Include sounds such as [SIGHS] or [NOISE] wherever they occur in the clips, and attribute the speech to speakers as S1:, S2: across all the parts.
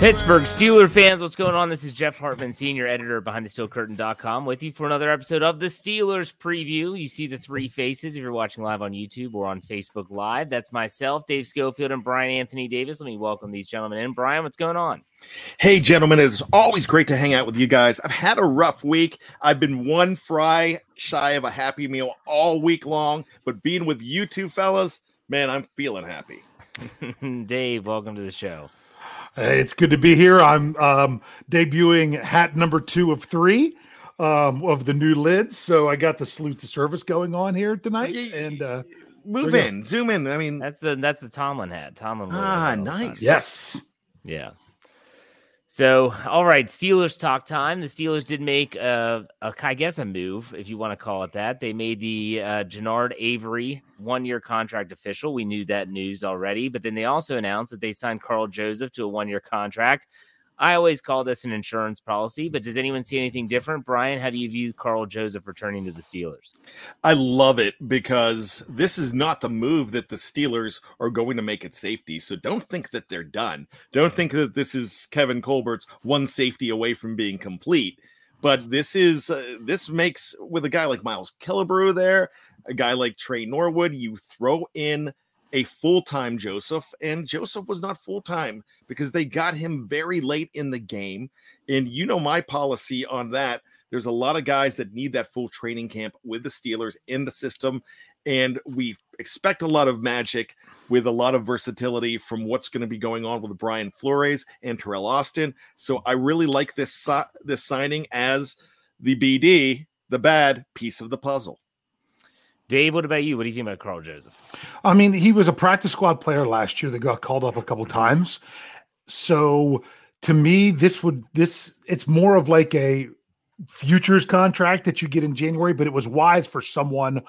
S1: Pittsburgh Steeler fans, what's going on? This is Jeff Hartman, senior editor behind the SteelCurtain.com, with you for another episode of the Steelers preview. You see the three faces if you're watching live on YouTube or on Facebook Live. That's myself, Dave Schofield, and Brian Anthony Davis. Let me welcome these gentlemen in. Brian, what's going on?
S2: Hey, gentlemen, it's always great to hang out with you guys. I've had a rough week. I've been one fry shy of a happy meal all week long, but being with you two fellas, man, I'm feeling happy. [LAUGHS]
S1: Dave, welcome to the show.
S3: Hey, it's good to be here. I'm um, debuting hat number two of three um, of the new lids. So I got the salute to service going on here tonight. And uh,
S2: move in, zoom in. I mean,
S1: that's the that's the Tomlin hat. Tomlin.
S2: Ah, nice.
S3: Yes.
S1: Yeah. So, all right, Steelers talk time. The Steelers did make a, a I guess, a move, if you want to call it that. They made the uh, Genard Avery one year contract official. We knew that news already, but then they also announced that they signed Karl Joseph to a one year contract. I always call this an insurance policy, but does anyone see anything different? Brian, how do you view Karl Joseph returning to the Steelers?
S2: I love it because this is not the move that the Steelers are going to make at safety. So don't think that they're done. Don't think that this is Kevin Colbert's one safety away from being complete. But this is uh, this makes with a guy like Miles Killebrew there, a guy like Tre Norwood, you throw in a full time Joseph, and Joseph was not full time because they got him very late in the game. And you know my policy on that. There's a lot of guys that need that full training camp with the Steelers in the system, and we expect a lot of magic with a lot of versatility from what's going to be going on with Brian Flores and Teryl Austin. So I really like this this signing as the BD, the bad piece of the puzzle.
S1: Dave, what about you? What do you think about Karl Joseph?
S3: I mean, he was a practice squad player last year that got called up a couple times. So to me, this would this it's more of like a futures contract that you get in January, but it was wise for someone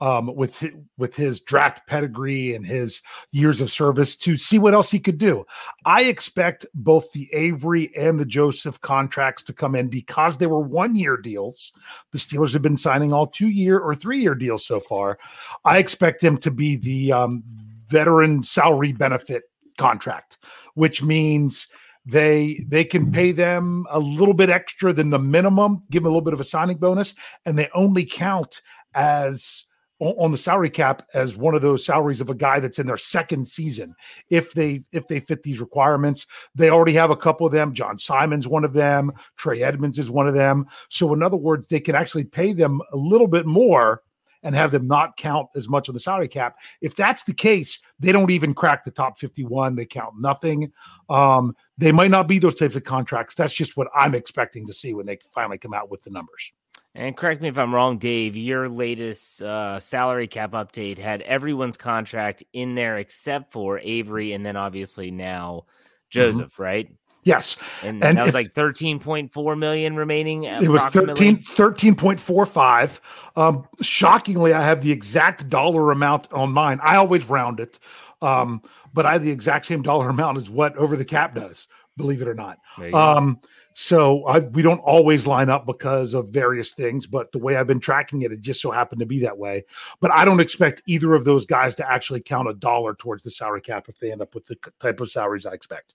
S3: um, with with his draft pedigree and his years of service to see what else he could do. I expect both the Avery and the Joseph contracts to come in because they were one year deals. The Steelers have been signing all two year or three year deals so far. I expect them to be the um, veteran salary benefit contract, which means they they can mm-hmm. pay them a little bit extra than the minimum, give them a little bit of a signing bonus, and they only count as on the salary cap as one of those salaries of a guy that's in their second season. If they if they fit these requirements they already have a couple of them. John simon's one of them. Trey Edmunds is one of them. So in other words they can actually pay them a little bit more and have them not count as much of the salary cap. If that's the case, they don't even crack the top 51. They count nothing. Um, they might not be those types of contracts. That's just what I'm expecting to see when they finally come out with the numbers.
S1: And correct me if I'm wrong, Dave. Your latest uh, salary cap update had everyone's contract in there except for Avery, and then obviously now Joseph, right?
S3: Yes.
S1: And,
S3: And
S1: that was
S3: if-
S1: like 13.4 million remaining.
S3: It was
S1: approximately?
S3: 13, 13.45. Um, shockingly, I have the exact dollar amount on mine. I always round it. Um, but I have the exact same dollar [LAUGHS] amount as what over the cap does, believe it or not.
S1: There you go.
S3: Um, so I, we don't always line up because of various things, but the way I've been tracking it, it just so happened to be that way. But I don't expect either of those guys to actually count a dollar towards the salary cap if they end up with the type of salaries I expect.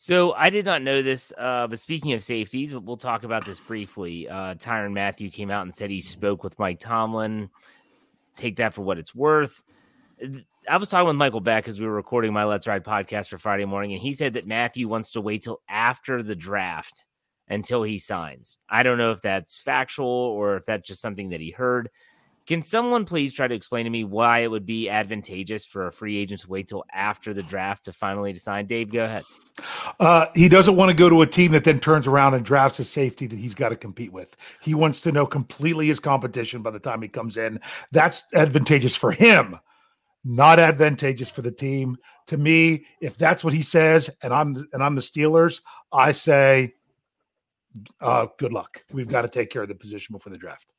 S1: So I did not know this, uh, but speaking of safeties, but we'll talk about this briefly. Uh, Tyrann Mathieu came out and said he spoke with Mike Tomlin. Take that for what it's worth. I was talking with Michael Beck because we were recording my Let's Ride podcast for Friday morning, and he said that Mathieu wants to wait till after the draft until he signs. I don't know if that's factual or if that's just something that he heard. Can someone please try to explain to me why it would be advantageous for a free agent to wait till after the draft to finally decide? Dave, go ahead.
S3: Uh, he doesn't want to go to a team that then turns around and drafts a safety that he's got to compete with. He wants to know completely his competition by the time he comes in. That's advantageous for him, not advantageous for the team. To me, if that's what he says, and I'm and I'm the Steelers, I say, uh, good luck. We've got to take care of the position before the draft.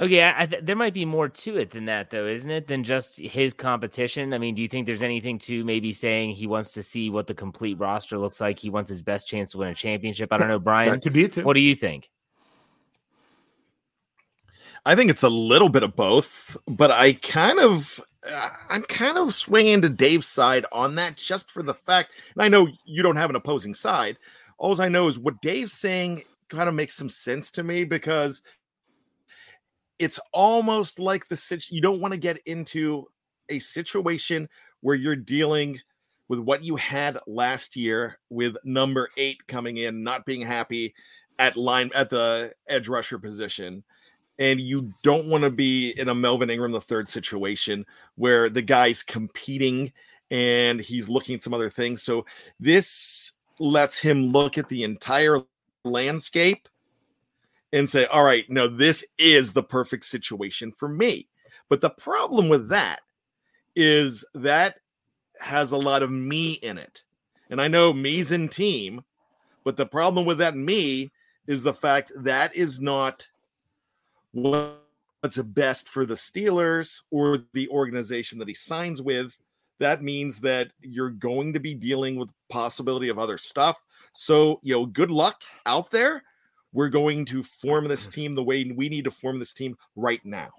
S1: Okay, I, I th- there might be more to it than that, though, isn't it? Than just his competition. I mean, do you think there's anything to maybe saying he wants to see what the complete roster looks like? He wants his best chance to win a championship. I don't know, Brian.
S3: That could be it too.
S1: What do you think?
S2: I think it's a little bit of both, but I kind of uh, I'm kind of swinging to Dave's side on that just for the fact, and I know you don't have an opposing side. All I know is what Dave's saying kind of makes some sense to me because it's almost like the sit- you don't want to get into a situation where you're dealing with what you had last year with number eight coming in, not being happy at line at the edge rusher position and you don't want to be in a Melvin Ingram the third situation where the guy's competing and he's looking at some other things. So this lets him look at the entire landscape and say, all right, no, this is the perfect situation for me. But the problem with that is that has a lot of me in it. And I know me's in team, but the problem with that me is the fact that is not what's best for the Steelers or the organization that he signs with. That means that you're going to be dealing with possibility of other stuff. So, you know, good luck out there. We're going to form this team the way we need to form this team right now.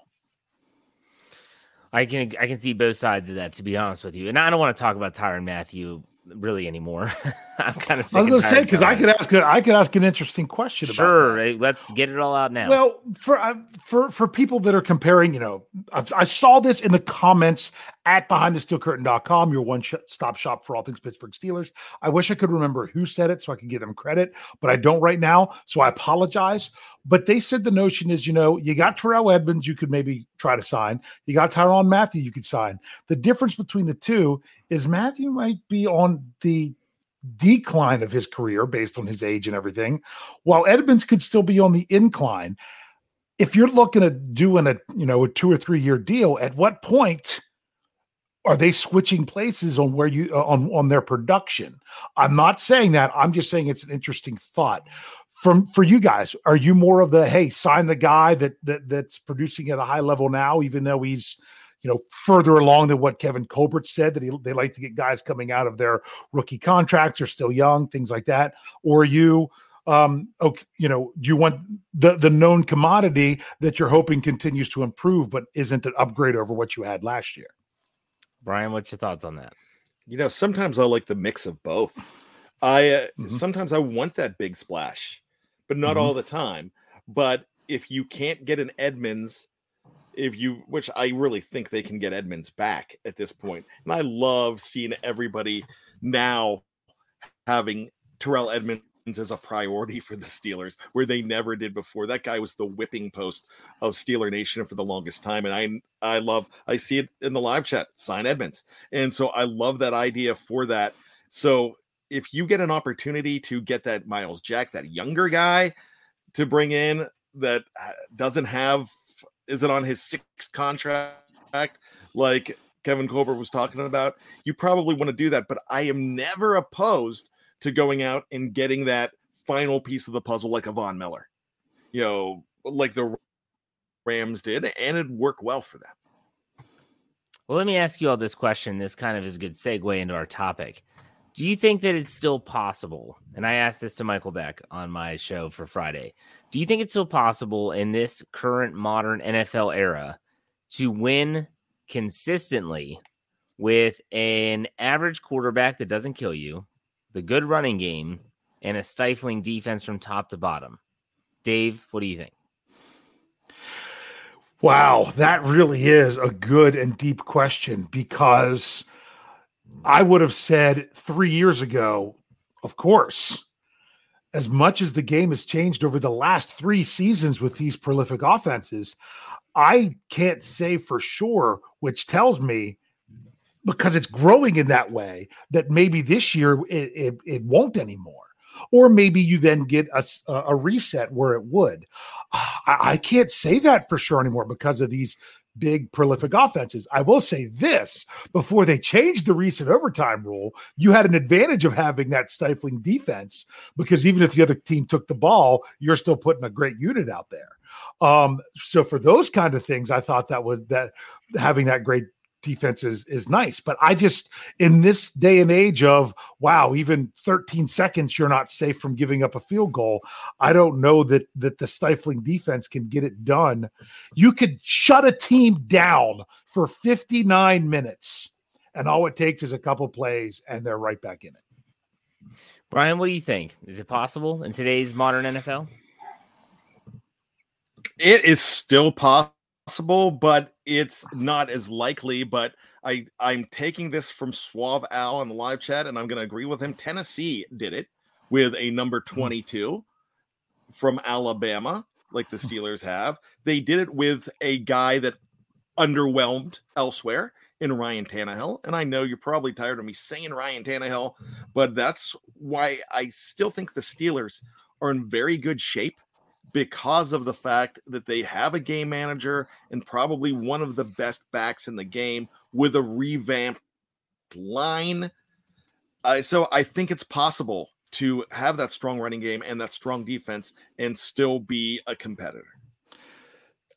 S1: I can I can see both sides of that, to be honest with you. And I don't want to talk about Tyrann Mathieu really anymore. [LAUGHS] I'm kind of.
S3: I was going to say because I could ask a, I could ask an interesting question.
S1: Sure,
S3: about that.
S1: let's get it all out now.
S3: Well, for uh, for for people that are comparing, you know, I, I saw this in the comments at behindthesteelcurtain.com, your one stop shop for all things Pittsburgh Steelers. I wish I could remember who said it so I could give them credit, but I don't right now, so I apologize. But they said the notion is, you know, you got Terrell Edmunds, you could maybe try to sign. You got Tyrann Mathieu, you could sign. The difference between the two is Mathieu might be on the decline of his career based on his age and everything, while Edmunds could still be on the incline. If you're looking at doing a you know a two or three year deal, at what point are they switching places on where you uh, on on their production? I'm not saying that. I'm just saying it's an interesting thought. From for you guys, are you more of the hey sign the guy that that that's producing at a high level now, even though he's you know, further along than what Kevin Colbert said that he, they like to get guys coming out of their rookie contracts or still young, things like that. Or you, um, okay, you know, do you want the the known commodity that you're hoping continues to improve, but isn't an upgrade over what you had last year?
S1: Brian, what's your thoughts on that?
S2: You know, sometimes I like the mix of both. I uh,
S3: Mhm.
S2: sometimes I want that big splash, but not
S3: Mhm.
S2: all the time. But if you can't get an Edmunds, if you which I really think they can get Edmunds back at this point, and I love seeing everybody now having Terrell Edmunds as a priority for the Steelers, where they never did before. That guy was the whipping post of Steeler Nation for the longest time, and I I love I see it in the live chat. Sign Edmunds, and so I love that idea for that. So if you get an opportunity to get that Myles Jack, that younger guy, to bring in that uh, doesn't have isn't on his sixth contract like Kevin Colbert was talking about, you probably want to do that. But I am never opposed to going out and getting that final piece of the puzzle like a Von Miller, you know, like the Rams did, and it worked well for them.
S1: Well, let me ask you all this question. This kind of is a good segue into our topic. Do you think that it's still possible? And I asked this to Michael Beck on my show for Friday. Do you think it's still possible in this current modern NFL era to win consistently with an average quarterback that doesn't kill you, the good running game, and a stifling defense from top to bottom? Dave, what do you think?
S3: Wow, that really is a good and deep question because I would have said three years ago, of course, as much as the game has changed over the last three seasons with these prolific offenses, I can't say for sure, which tells me because it's growing in that way that maybe this year it, it, it won't anymore or maybe you then get a, a reset where it would. I, I can't say that for sure anymore because of these big prolific offenses. I will say this before they changed the recent overtime rule, you had an advantage of having that stifling defense because even if the other team took the ball, you're still putting a great unit out there. Um, so for those kind of things, I thought that was that having that great defense is is nice. But I just in this day and age of wow, even 13 seconds you're not safe from giving up a field goal. I don't know that that the stifling defense can get it done. You could shut a team down for 59 minutes, and all it takes is a couple plays, and they're right back in it.
S1: Brian, what do you think? Is it possible in today's modern NFL?
S2: It is still possible possible, but it's not as likely. But I I'm taking this from Suave Al on the live chat, and I'm going to agree with him. Tennessee did it with a number hmm. 22 from Alabama, like the [LAUGHS] Steelers have. They did it with a guy that underwhelmed elsewhere in Ryan Tannehill. And I know you're probably tired of me saying Ryan Tannehill, but that's why I still think the Steelers are in very good shape because of the fact that they have a game manager and probably one of the best backs in the game with a revamped line. Uh, so I think it's possible to have that strong running game and that strong defense and still be a competitor.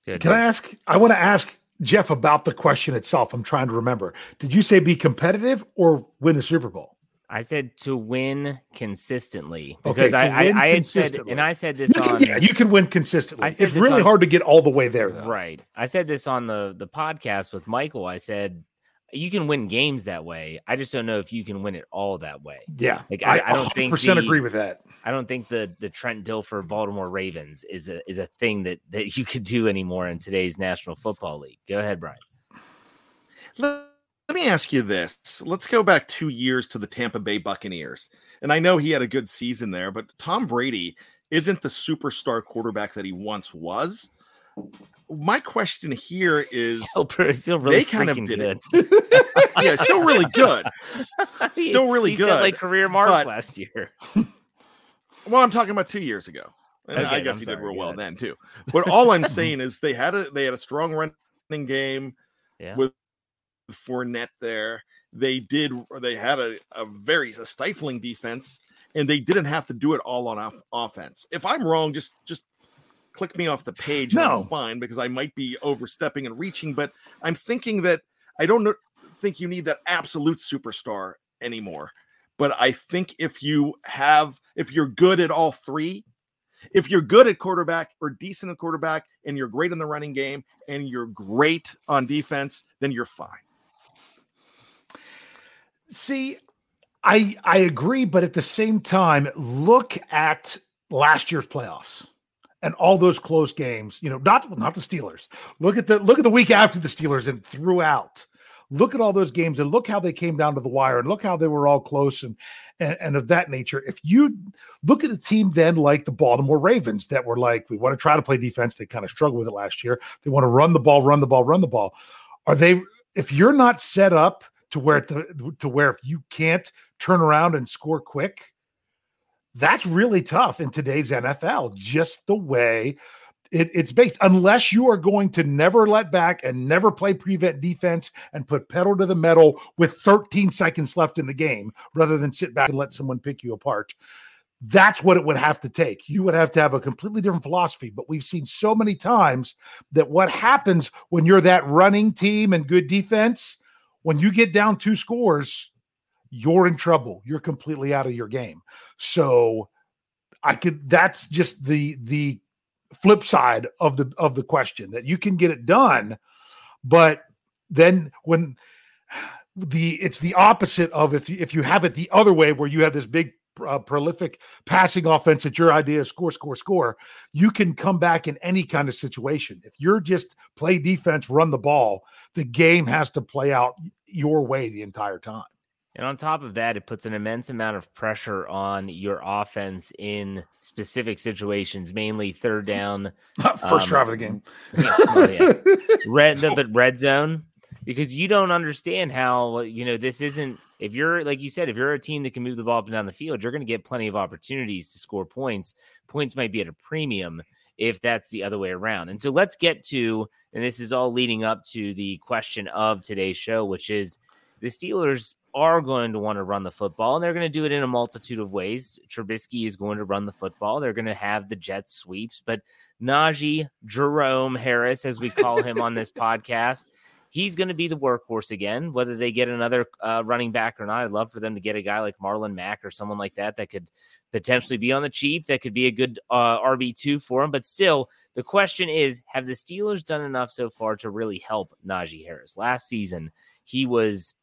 S3: Can I ask? I want to ask Jeff about the question itself. I'm trying to remember. Did you say be competitive or win the Super Bowl?
S1: I said to win consistently because okay, I, I, I had said, and I said this
S3: you
S1: on.
S3: Can, yeah, you can win consistently. I said it's really on, hard to get all the way there, though.
S1: Right. I said this on the the podcast with Michael. I said you can win games that way. I just don't know if you can win it all that way.
S3: Yeah,
S1: like I, I don't think
S3: percent agree with that.
S1: I don't think the the Trent Dilfer Baltimore Ravens is a is a thing that that you could do anymore in today's National Football League. Go ahead, Brian.
S2: Look let me ask you this. Let's go back two years to the Tampa Bay Buccaneers. And I know he had a good season there, but Tom Brady isn't the superstar quarterback that he once was. My question here is
S1: still, still really
S2: they kind of
S1: did
S2: good. it. [LAUGHS] yeah, still really good. [LAUGHS] Still really
S1: he,
S2: good.
S1: Set, like career marks but, last year. [LAUGHS]
S2: well, I'm talking about two years ago. And okay, I guess I'm he sorry, did real well then too. But all I'm saying is they had a they had a strong running game
S1: yeah.
S2: with Fournette there. They did. They had a, a very a stifling defense, and they didn't have to do it all on off, offense. If I'm wrong, just just click me off the page. No, I'm fine because I might be overstepping and reaching. But I'm thinking that I don't think you need that absolute superstar anymore. But I think if you have, if you're good at all three, if you're good at quarterback or decent at quarterback, and you're great in the running game, and you're great on defense, then you're fine.
S3: See, I I agree, but at the same time, look at last year's playoffs and all those close games. You know, not not the Steelers. Look at the look at the week after the Steelers and throughout. Look at all those games and look how they came down to the wire and look how they were all close and and, and of that nature. If you look at a team then like the Baltimore Ravens that were like, we want to try to play defense. They kind of struggled with it last year. They want to run the ball, run the ball, run the ball. Are they? If you're not set up to where to, to where if you can't turn around and score quick, that's really tough in today's NFL. Just the way It, it's based unless you are going to never let back and never play prevent defense and put pedal to the metal with 13 seconds left in the game rather than sit back and let someone pick you apart. That's what it would have to take. You would have to have a completely different philosophy. But we've seen so many times that what happens when you're that running team and good defense, when you get down two scores, you're in trouble. You're completely out of your game. So I could that's just the the flip side of the of the question that you can get it done but then when the it's the opposite of if if you have it the other way where you have this big uh, prolific passing offense at your idea score score score you can come back in any kind of situation if you're just play defense run the ball the game has to play out your way the entire time
S1: and on top of that, it puts an immense amount of pressure on your offense in specific situations, mainly third down. [LAUGHS]
S3: First um, drive of the game.
S1: Yeah, well, yeah. [LAUGHS] red the, the red zone. Because you don't understand how, you know, this isn't if you're like you said, if you're a team that can move the ball up and down the field, you're going to get plenty of opportunities to score points. Points might be at a premium if that's the other way around. And so let's get to, and this is all leading up to the question of today's show, which is the Steelers are going to want to run the football, and they're going to do it in a multitude of ways. Trubisky is going to run the football. They're going to have the jet sweeps, but Najee Jerome Harris, as we call him on this [LAUGHS] podcast, he's going to be the workhorse again. Whether they get another uh, running back or not, I'd love for them to get a guy like Marlon Mack or someone like that that could potentially be on the cheap. That could be a good uh, RB two for him. But still, the question is: Have the Steelers done enough so far to really help Najee Harris? Last season, he was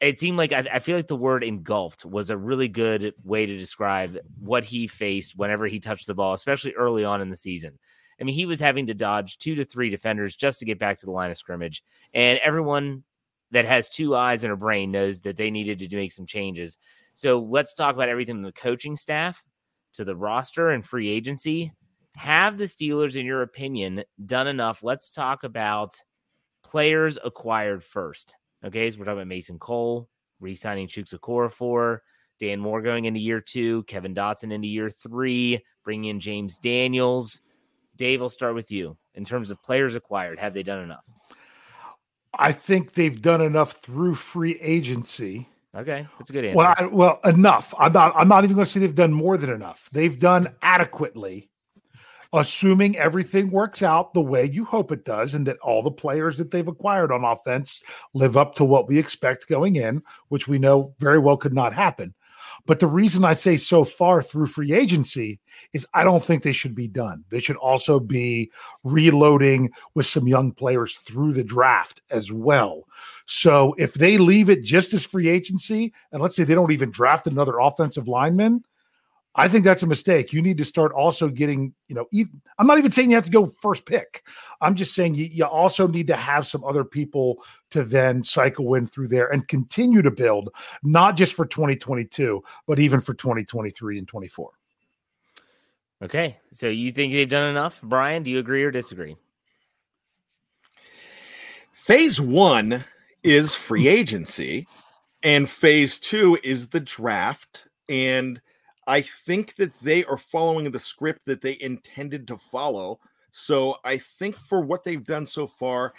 S1: it seemed like I, I, feel like the word engulfed was a really good way to describe what he faced whenever he touched the ball, especially early on in the season. I mean, he was having to dodge two to three defenders just to get back to the line of scrimmage. And everyone that has two eyes and a brain knows that they needed to make some changes. So let's talk about everything from the coaching staff to the roster and free agency. Have the Steelers, in your opinion, done enough? Let's talk about players acquired first. Okay, so we're talking about Mason Cole re-signing Chuks Okorafor, Dan Moore going into year two, Kevin Dotson into year three, bringing in James Daniels. Dave, I'll start with you. In terms of players acquired, have they done enough?
S3: I think they've done enough through free agency.
S1: Okay, that's a good answer.
S3: Well, I, well, enough. I'm not. I'm not even going to say they've done more than enough. They've done adequately assuming everything works out the way you hope it does and that all the players that they've acquired on offense live up to what we expect going in, which we know very well could not happen. But the reason I say so far through free agency is I don't think they should be done. They should also be reloading with some young players through the draft as well. So if they leave it just as free agency, and let's say they don't even draft another offensive lineman, I think that's a mistake. You need to start also getting, you know, even, I'm not even saying you have to go first pick. I'm just saying you, you also need to have some other people to then cycle in through there and continue to build, not just for 2022, but even for 2023 and 24.
S1: Okay. So you think they've done enough? Brian, do you agree or disagree?
S2: Phase one is free [LAUGHS] agency, and phase two is the draft. And I think that they are following the script that they intended to follow. So I think for what they've done so far,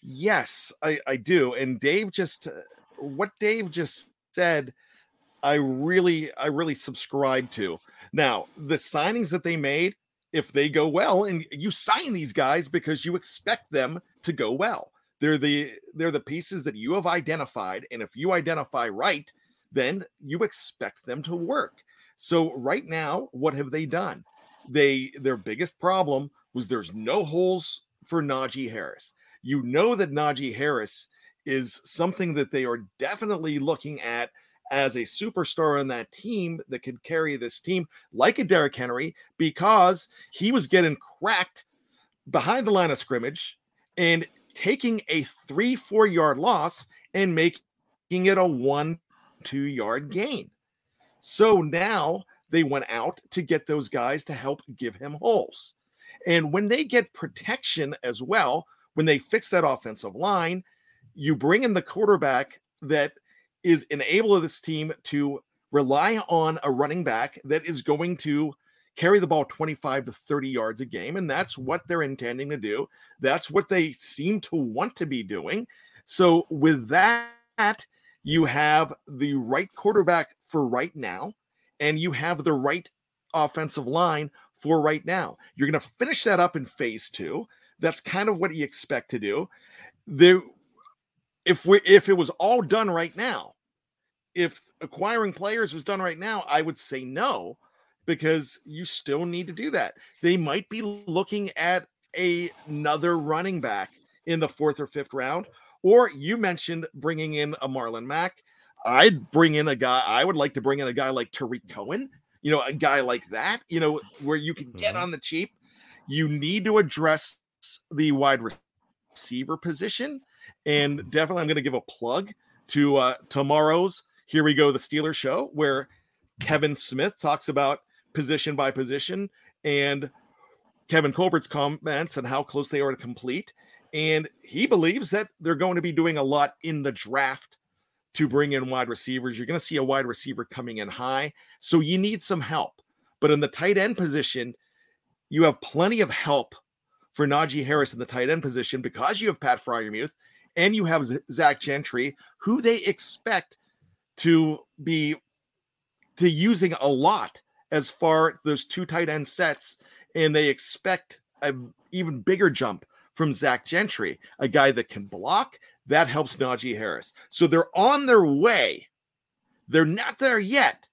S2: yes, I, I do. And Dave just, uh, what Dave just said, I really, I really subscribe to. Now, the signings that they made, if they go well, and you sign these guys because you expect them to go well. They're the they're the pieces that you have identified, and if you identify right, then you expect them to work. So right now, what have they done? They their biggest problem was there's no holes for Najee Harris. You know that Najee Harris is something that they are definitely looking at as a superstar on that team that could carry this team like a Derrick Henry because he was getting cracked behind the line of scrimmage and taking a three, four yard loss and making it a one, two yard gain. So now they went out to get those guys to help give him holes. And when they get protection as well, when they fix that offensive line, you bring in the quarterback that is enable this team to rely on a running back that is going to carry the ball 25 to 30 yards a game. And that's what they're intending to do. That's what they seem to want to be doing. So, with that, you have the right quarterback for right now, and you have the right offensive line for right now. You're going to finish that up in phase two. That's kind of what you expect to do. There, if we if it was all done right now, if acquiring players was done right now, I would say no, because you still need to do that. They might be looking at a, another running back in the fourth or fifth round. Or you mentioned bringing in a Marlon Mack. I'd bring in a guy. I would like to bring in a guy like Tarik Cohen. You know, a guy like that. You know, where you can get on the cheap. You need to address the wide receiver position, and definitely, I'm going to give a plug to uh, tomorrow's Here We Go the Steelers show, where Kevin Smith talks about position by position and Kevin Colbert's comments and how close they are to complete. And he believes that they're going to be doing a lot in the draft to bring in wide receivers. You're going to see a wide receiver coming in high. So you need some help. But in the tight end position, you have plenty of help for Najee Harris in the tight end position because you have Pat Freiermuth and you have Zach Gentry, who they expect to be to using a lot as far those two tight end sets, and they expect an even bigger jump from Zach Gentry, a guy that can block. That helps Najee Harris. So they're on their way. They're not there yet,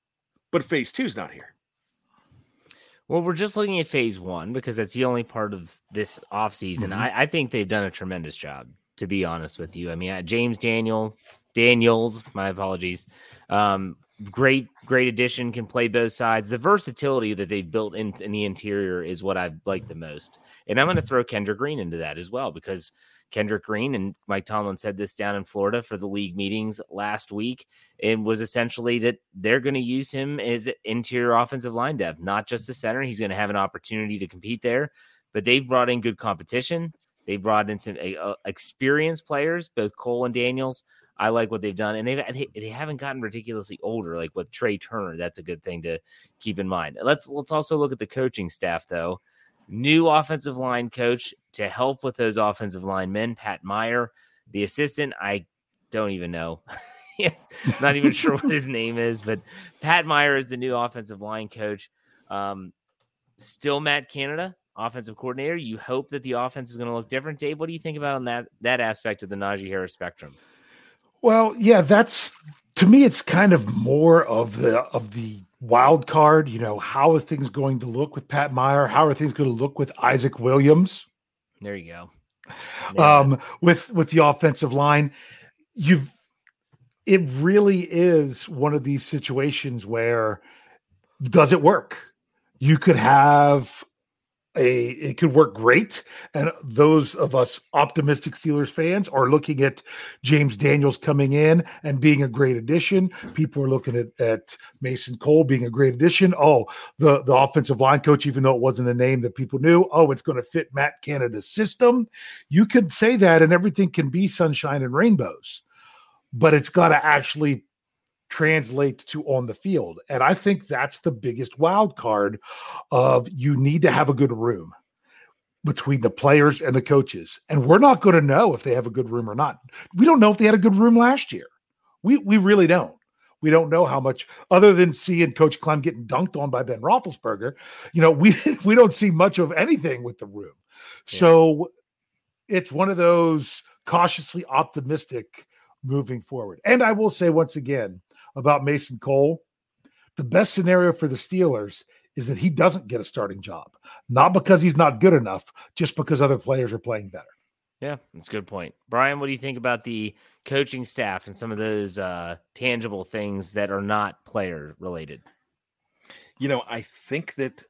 S2: but phase two's not here.
S1: Well, we're just looking at phase one because that's the only part of this offseason. Mm-hmm. I, I think they've done a tremendous job, to be honest with you. I mean, James Daniel, Daniels, my apologies, um, great great addition can play both sides the versatility that they've built in, in the interior is what I've liked the most and i'm going to throw Kendrick green into that as well because kendrick green and mike tomlin said this down in florida for the league meetings last week and was essentially that they're going to use him as interior offensive line depth not just a center he's going to have an opportunity to compete there but they've brought in good competition they brought in some uh, experienced players both cole and daniels I like what they've done, and they, they haven't gotten ridiculously older. Like with Trai Turner, that's a good thing to keep in mind. Let's let's also look at the coaching staff though. New offensive line coach to help with those offensive linemen, Pat Meyer. The assistant, I don't even know. [LAUGHS] Not even sure what his name is, but Pat Meyer is the new offensive line coach. Um, still Matt Canada, offensive coordinator. You hope that the offense is going to look different. Dave, what do you think about on that that aspect of the Najee Harris spectrum?
S3: Well, yeah, that's to me. It's kind of more of the of the wild card. You know, how are things going to look with Pat Meyer? How are things going to look with Isaac Williams?
S1: There you go.
S3: Yeah. Um, with with the offensive line, you've it really is one of these situations where does it work? You could have a it could work great. And those of us optimistic Steelers fans are looking at James Daniels coming in and being a great addition. People are looking at, at Mason Cole being a great addition. Oh, the, the offensive line coach, even though it wasn't a name that people knew, oh, it's going to fit Matt Canada's system. You could say that and everything can be sunshine and rainbows, but it's got to actually translate to on the field. And I think that's the biggest wild card of you need to have a good room between the players and the coaches. And we're not going to know if they have a good room or not. We don't know if they had a good room last year. We we really don't. We don't know how much, other than seeing Coach Klemm getting dunked on by Ben Roethlisberger. You know, [LAUGHS] we we don't see much of anything with the room. Yeah. So it's one of those cautiously optimistic moving forward. And I will say once again, about Mason Cole, the best scenario for the Steelers is that he doesn't get a starting job, not because he's not good enough, just because other players are playing better.
S1: Yeah, that's a good point. Brian, what do you think about the coaching staff and some of those uh, tangible things that are not player related?
S2: You know, I think that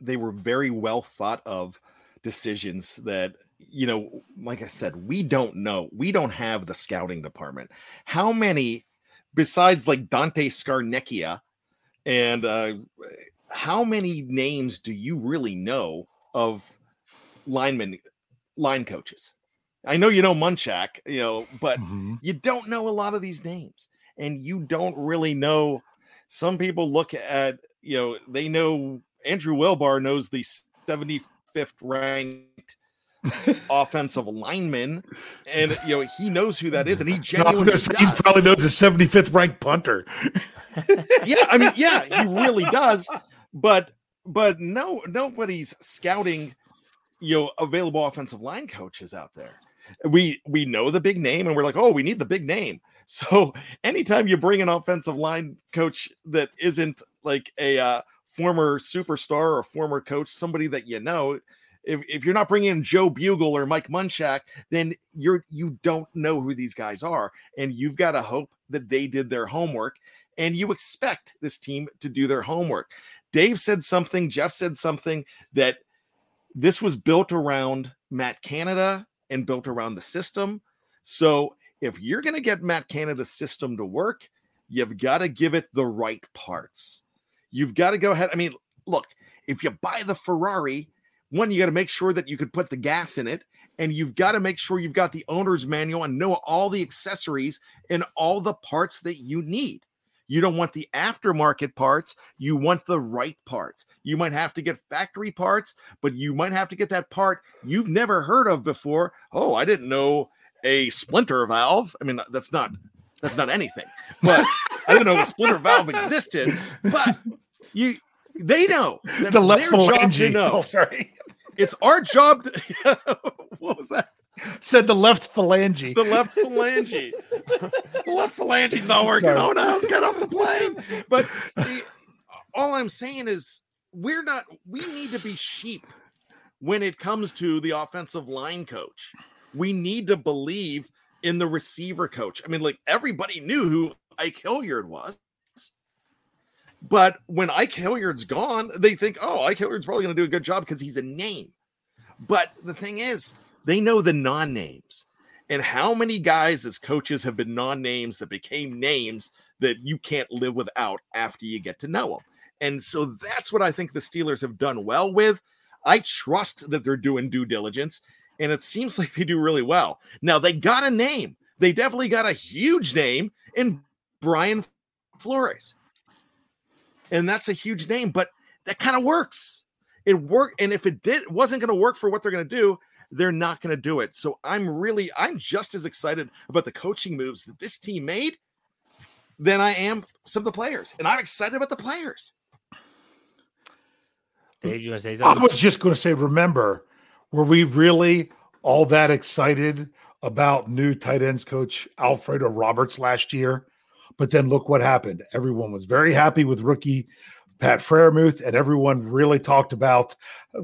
S2: they were very well thought of decisions that you know like i said we don't know we don't have the scouting department how many besides like Dante Scarnecchia and uh, how many names do you really know of linemen, line coaches? I know you know Munchak, you know, but mm-hmm. you don't know a lot of these names, and you don't really know. Some people look at, you know, they know Andrew Wilbar knows the 75th ranked offensive lineman, and you know he knows who that is, and he [LAUGHS] genuinely.
S3: He probably knows the 75th ranked punter. [LAUGHS]
S2: yeah, I mean, yeah, he really does. But but no, nobody's scouting, you know, available offensive line coaches out there. We we know the big name, and we're like, oh, we need the big name. So anytime you bring an offensive line coach that isn't like a uh, former superstar or former coach, somebody that you know, if, if you're not bringing in Joe Bugel or Mike Munchak, then you're you don't know who these guys are, and you've got to hope that they did their homework, and you expect this team to do their homework. Dave said something, Jeff said something that this was built around Matt Canada and built around the system. So if you're going to get Matt Canada's system to work, you've got to give it the right parts. You've got to go ahead. I mean, look, if you buy the Ferrari, one, you got to make sure that you could put the gas in it. And you've got to make sure you've got the owner's manual and know all the accessories and all the parts that you need. You don't want the aftermarket parts. You want the right parts. You might have to get factory parts, but you might have to get that part you've never heard of before. Oh, I didn't know a splinter valve. I mean, that's not that's not anything. But I didn't know a splinter valve existed. But you, they know. That's
S3: the left
S2: their job to know.
S3: Oh, [LAUGHS] sorry.
S2: It's our job. To, [LAUGHS] what was that?
S3: Said the left phalange.
S2: The left phalange. [LAUGHS] the left phalange's not working.
S3: Sorry.
S2: Oh no, get off the plane. But [LAUGHS] the, all I'm saying is we're not we need to be sheep when it comes to the offensive line coach. We need to believe in the receiver coach. I mean, like everybody knew who Ike Hilliard was. But when Ike Hilliard's gone, they think, oh, Ike Hilliard's probably going to do a good job because he's a name. But the thing is, they know the non names. And how many guys as coaches have been non names that became names that you can't live without after you get to know them? And so that's what I think the Steelers have done well with. I trust that they're doing due diligence, and it seems like they do really well. Now, they got a name. They definitely got a huge name in Brian Flores. And that's a huge name, but that kind of works. It worked. And if it did wasn't going to work for what they're going to do, they're not going to do it. So I'm really, I'm just as excited about the coaching moves that this team made than I am some of the players. And I'm excited about the players.
S1: Dave, you want to say something?
S3: I was just going to say, remember, were we really all that excited about new tight ends coach Alfredo Roberts last year? But then look what happened. Everyone was very happy with rookie Pat Freiermuth, and everyone really talked about,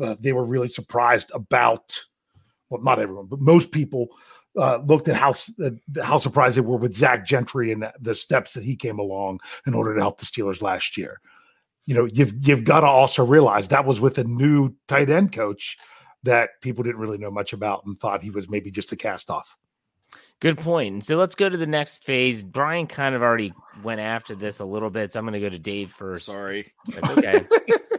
S3: uh, they were really surprised about, well, not everyone, but most people uh, looked at how uh, how surprised they were with Zach Gentry and the, the steps that he came along in order to help the Steelers last year. You know, you've you've got to also realize that was with a new tight end coach that people didn't really know much about and thought he was maybe just a cast off.
S1: Good point. So let's go to the next phase. Brian kind of already went after this a little bit, so I'm going to go to Dave first.
S2: Sorry.
S1: That's okay.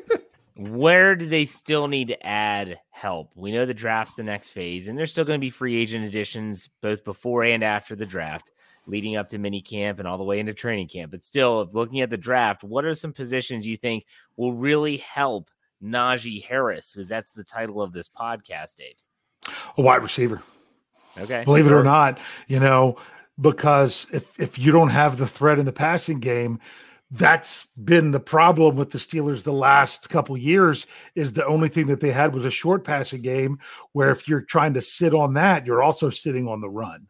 S1: [LAUGHS] Where do they still need to add help? We know the draft's the next phase, and there's still going to be free agent additions both before and after the draft, leading up to mini camp and all the way into training camp. But still, if looking at the draft, what are some positions you think will really help Najee Harris? Because that's the title of this podcast, Dave.
S3: A wide receiver.
S1: Okay.
S3: Believe it or not, you know, because if if you don't have the threat in the passing game, that's been the problem with the Steelers the last couple years is the only thing that they had was a short passing game where if you're trying to sit on that, you're also sitting on the run.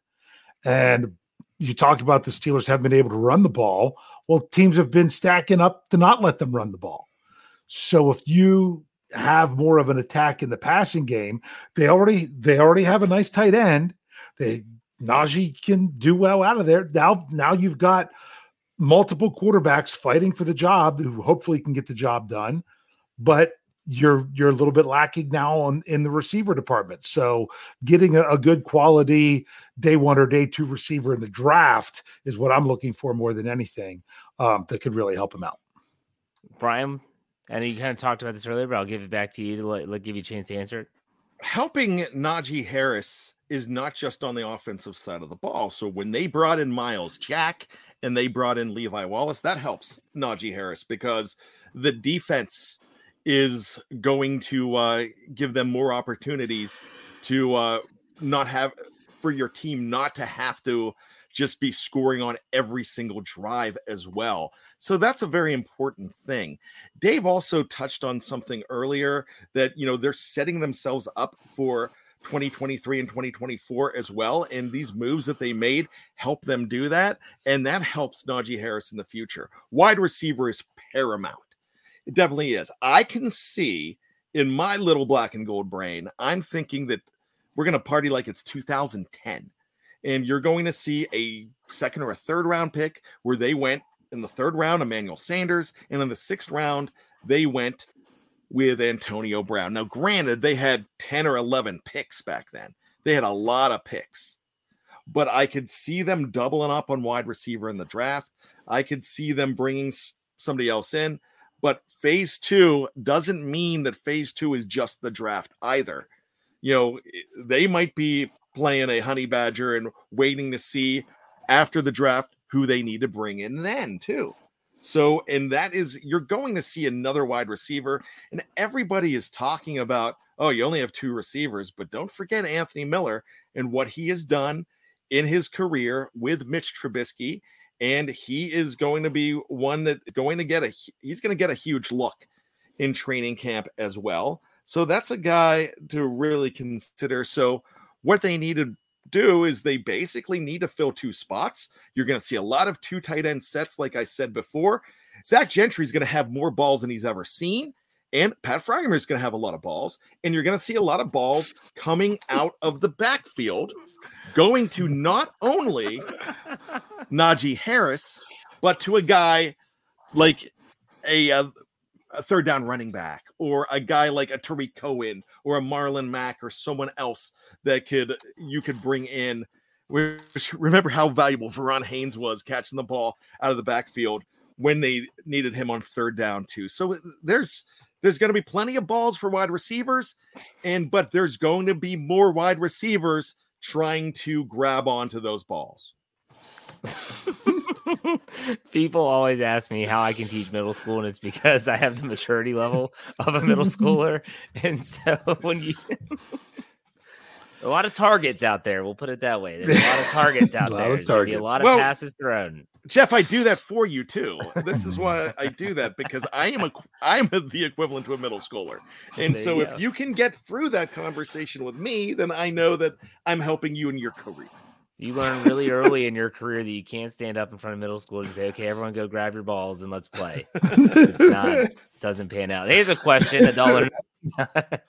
S3: And you talked about the Steelers haven't been able to run the ball. Well, teams have been stacking up to not let them run the ball. So if you have more of an attack in the passing game, they already they already have a nice tight end. They Najee can do well out of there. Now now you've got multiple quarterbacks fighting for the job who hopefully can get the job done, but you're you're a little bit lacking now on in the receiver department. So getting a, a good quality day one or day two receiver in the draft is what I'm looking for more than anything um, that could really help him out.
S1: Brian, I know you kind of talked about this earlier, but I'll give it back to you to let, let give you a chance to answer it.
S2: helping Najee Harris is not just on the offensive side of the ball. So when they brought in Myles Jack and they brought in Levi Wallace, that helps Najee Harris because the defense is going to uh, give them more opportunities to uh, not have for your team not to have to just be scoring on every single drive as well. So that's a very important thing. Dave also touched on something earlier that, you know, they're setting themselves up for 2023 and 2024 as well. And these moves that they made help them do that. And that helps Najee Harris in the future. Wide receiver is paramount. It definitely is. I can see in my little black and gold brain, I'm thinking that we're going to party like it's 2010. And you're going to see a second or a third round pick where they went in the third round, Emmanuel Sanders. And in the sixth round, they went with Antonio Brown. Now, granted, they had 10 or 11 picks back then, they had a lot of picks, but I could see them doubling up on wide receiver in the draft. I could see them bringing somebody else in. But phase two doesn't mean that phase two is just the draft either. You know, eh, they might be playing a honey badger and waiting to see after the draft who they need to bring in then, too. So, and that is, you're going to see another wide receiver, and everybody is talking about, oh, you only have two receivers, but don't forget Anthony Miller and what he has done in his career with Mitch Trubisky. And he is going to be one that is going to get a, he's going to get a huge look in training camp as well. So that's a guy to really consider. So, what they need to do is they basically need to fill two spots. You're going to see a lot of two tight end sets, like I said before. Zach Gentry is going to have more balls than he's ever seen. And Pat Freiermuth is going to have a lot of balls. And you're going to see a lot of balls coming out of the backfield, going to not only [LAUGHS] Najee Harris, but to a guy like a, a, a third down running back or a guy like a Tarik Cohen or a Marlon Mack or someone else that could you could bring in. Which remember how valuable Verron Haynes was catching the ball out of the backfield when they needed him on third down too. So uh, there's there's going to be plenty of balls for wide receivers, and but there's going to be more wide receivers trying to grab onto those balls. [LAUGHS]
S1: People always ask me how I can teach middle school, and it's because I have the maturity level of a middle schooler. [LAUGHS] And so when you a lot of targets out there, we'll put it that way. There's a lot of targets [LAUGHS] out there. There's a lot of
S2: well,
S1: passes thrown.
S2: Jeff, I do that for you too. This is why I do that because I am a I'm a, the equivalent to a middle schooler. And so if you can get through that conversation with me, then I know that I'm helping you in your career.
S1: You learn really early in your career that you can't stand up in front of middle school and say, "Okay, everyone, go grab your balls and let's play." not, [LAUGHS] doesn't pan out. Here's a question: a dollar. [LAUGHS] a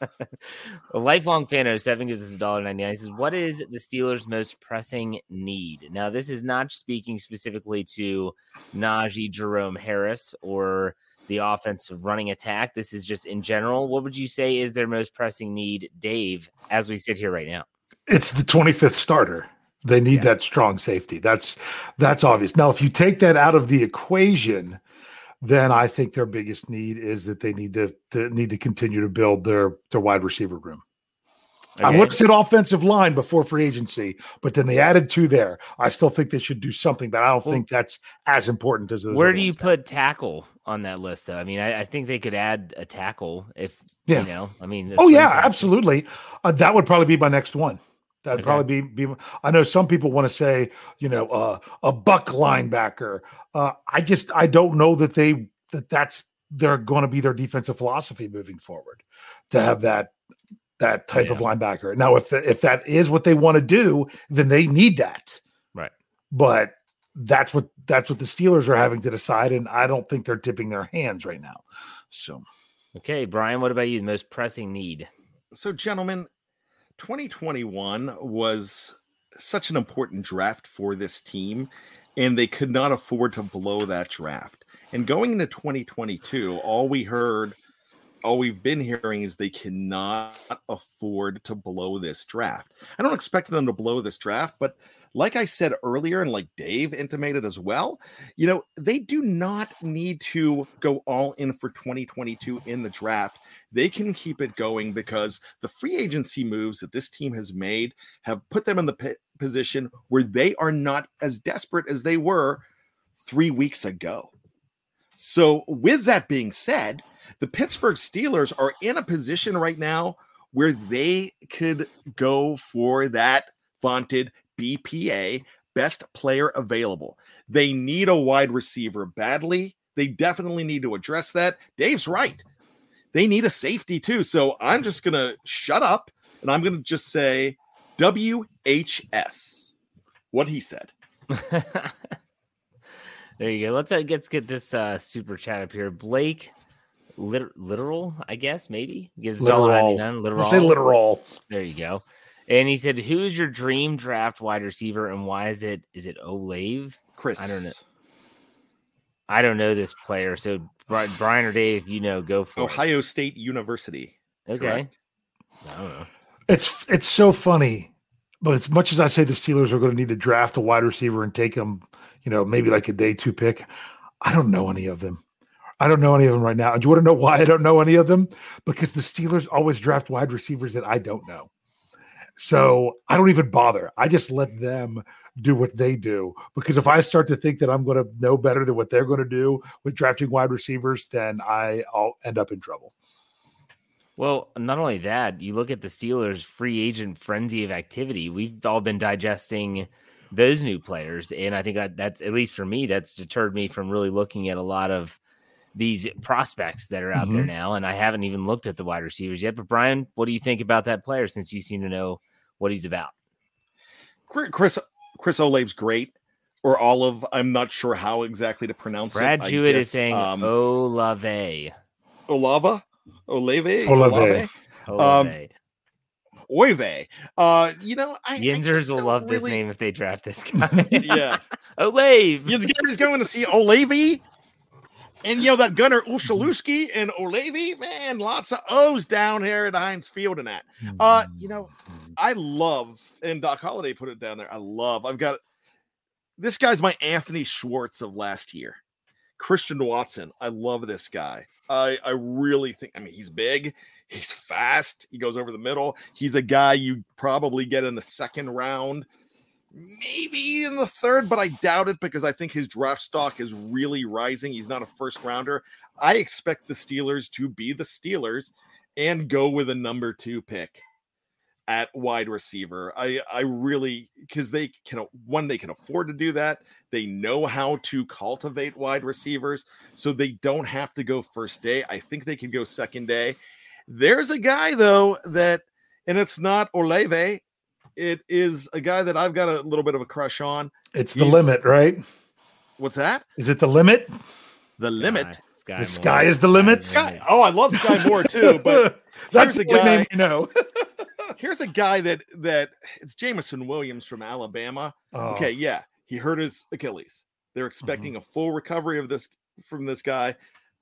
S1: lifelong fan of seven gives us a dollar ninety nine. He says, "What is the Steelers' most pressing need?" Now, this is not speaking specifically to Najee Jerome Harris or the offensive running attack. This is just in general. What would you say is their most pressing need, Dave, as we sit here right now?
S3: It's the 25th starter. They need yeah. that strong safety. That's that's obvious. Now, if you take that out of the equation, then I think their biggest need is that they need to, to need to continue to build their their wide receiver room. Okay. I would said offensive line before free agency, but then they added two there. I still think they should do something, but I don't well, think that's as important as those.
S1: Where do you put tackle on that list, though? I mean, I, I, think they could add a tackle if yeah. you know. I mean,
S3: oh yeah, tackle. absolutely. Uh, that would probably be my next one. That'd okay. probably be, be. I know some people want to say, you know, uh, a buck linebacker. Uh, I just I don't know that they that that's they're going to be their defensive philosophy moving forward to have that that type yeah. of linebacker. Now, if the, if that is what they want to do, then they need that.
S1: Right.
S3: But that's what that's what the Steelers are having to decide, and I don't think they're tipping their hands right now. So,
S1: okay, Brian, what about you? The most pressing need.
S2: So, gentlemen, 2021 was such an important draft for this team, and they could not afford to blow that draft. And going into 2022, all we heard, all we've been hearing is they cannot afford to blow this draft. I don't expect them to blow this draft, but like I said earlier, and like Dave intimated as well, you know, they do not need to go all in for 2022 in the draft. They can keep it going because the free agency moves that this team has made have put them in the p- position where they are not as desperate as they were three weeks ago. So, with that being said, The Pittsburgh Steelers are in a position right now where they could go for that vaunted BPA, best player available. They need a wide receiver badly. They definitely need to address that. Dave's right. They need a safety too. So I'm just going to shut up and I'm going to just say WHS. What he said. [LAUGHS]
S1: there you go. Let's uh, let's get this uh, super chat up here. Blake, lit- literal, I guess maybe gives
S3: Literal.
S1: $1.99,
S3: We'll
S1: Literal.
S3: say literal.
S1: There you go. And he said, "Who is your dream draft wide receiver, and why is it? Is it Olave?
S2: Chris.
S1: I don't know. I don't know this player. So [SIGHS] Brian or Dave, you know, go for
S2: Ohio State University.
S1: Okay.
S2: correct.
S1: I don't know.
S3: It's it's so funny, but as much as I say the Steelers are going to need to draft a wide receiver and take them, you know, maybe like a day two pick, I don't know any of them. I don't know any of them right now. And do you want to know why I don't know any of them? Because the Steelers always draft wide receivers that I don't know. So I don't even bother. I just let them do what they do. Because if I start to think that I'm going to know better than what they're going to do with drafting wide receivers, then I'll end up in trouble.
S1: Well, not only that, you look at the Steelers' free agent frenzy of activity. We've all been digesting those new players, and I think that that's at least for me, that's deterred me from really looking at a lot of these prospects that are out there
S3: Mhm.
S1: now. And I haven't even looked at the wide receivers yet. But Brian, what do you think about that player? Since you seem to know what he's about.
S2: Chris Chris, Chris Olave's great, or Olive. I'm not sure how exactly to pronounce
S1: Brad
S2: it. I
S1: Jewett is saying
S2: um,
S1: Olave.
S2: Olava, Olave,
S3: Olave.
S1: Olave.
S2: Oive. Uh, you know, I, I
S1: Yinzers
S2: just
S1: will
S2: don't
S1: love this name if they draft this [LAUGHS] guy.
S2: yeah, [LAUGHS]
S1: Olave.
S2: you guys going to see Olave, and you know that gunner Olszewski and Olave. Man, lots of O's down here at Heinz Field and that. Uh, you know, I love, and Doc Holliday put it down there. I love. I've got this guy's my Anthony Schwartz of last year. Christian Watson. I love this guy. I I really think. I mean, he's big. He's fast. He goes over the middle. He's a guy you probably get in the second round, maybe in the third, but I doubt it because I think his draft stock is really rising. He's not a first rounder. I expect the Steelers to be the Steelers and go with a number two pick at wide receiver. I I really because they can one they can afford to do that. They know how to cultivate wide receivers, so they don't have to go first day. I think they can go second day. There's a guy though that, and it's not Olave. It is a guy that I've got a little bit of a crush on.
S3: It's the
S2: He's-
S3: limit, right?
S2: What's that?
S3: Is it the limit?
S2: The limit.
S1: Sky
S3: The sky is the limit?
S2: Sky, oh, I love Skyy Moore too, but [LAUGHS]
S3: That's
S2: here's
S3: the
S2: a
S3: only name
S2: guy.
S3: you know. [LAUGHS] [LAUGHS]
S2: here's a guy that that it's Jameson Williams from Alabama.
S3: Oh.
S2: Okay, yeah, he hurt his Achilles. They're mm-hmm. expecting a full recovery of this from this guy,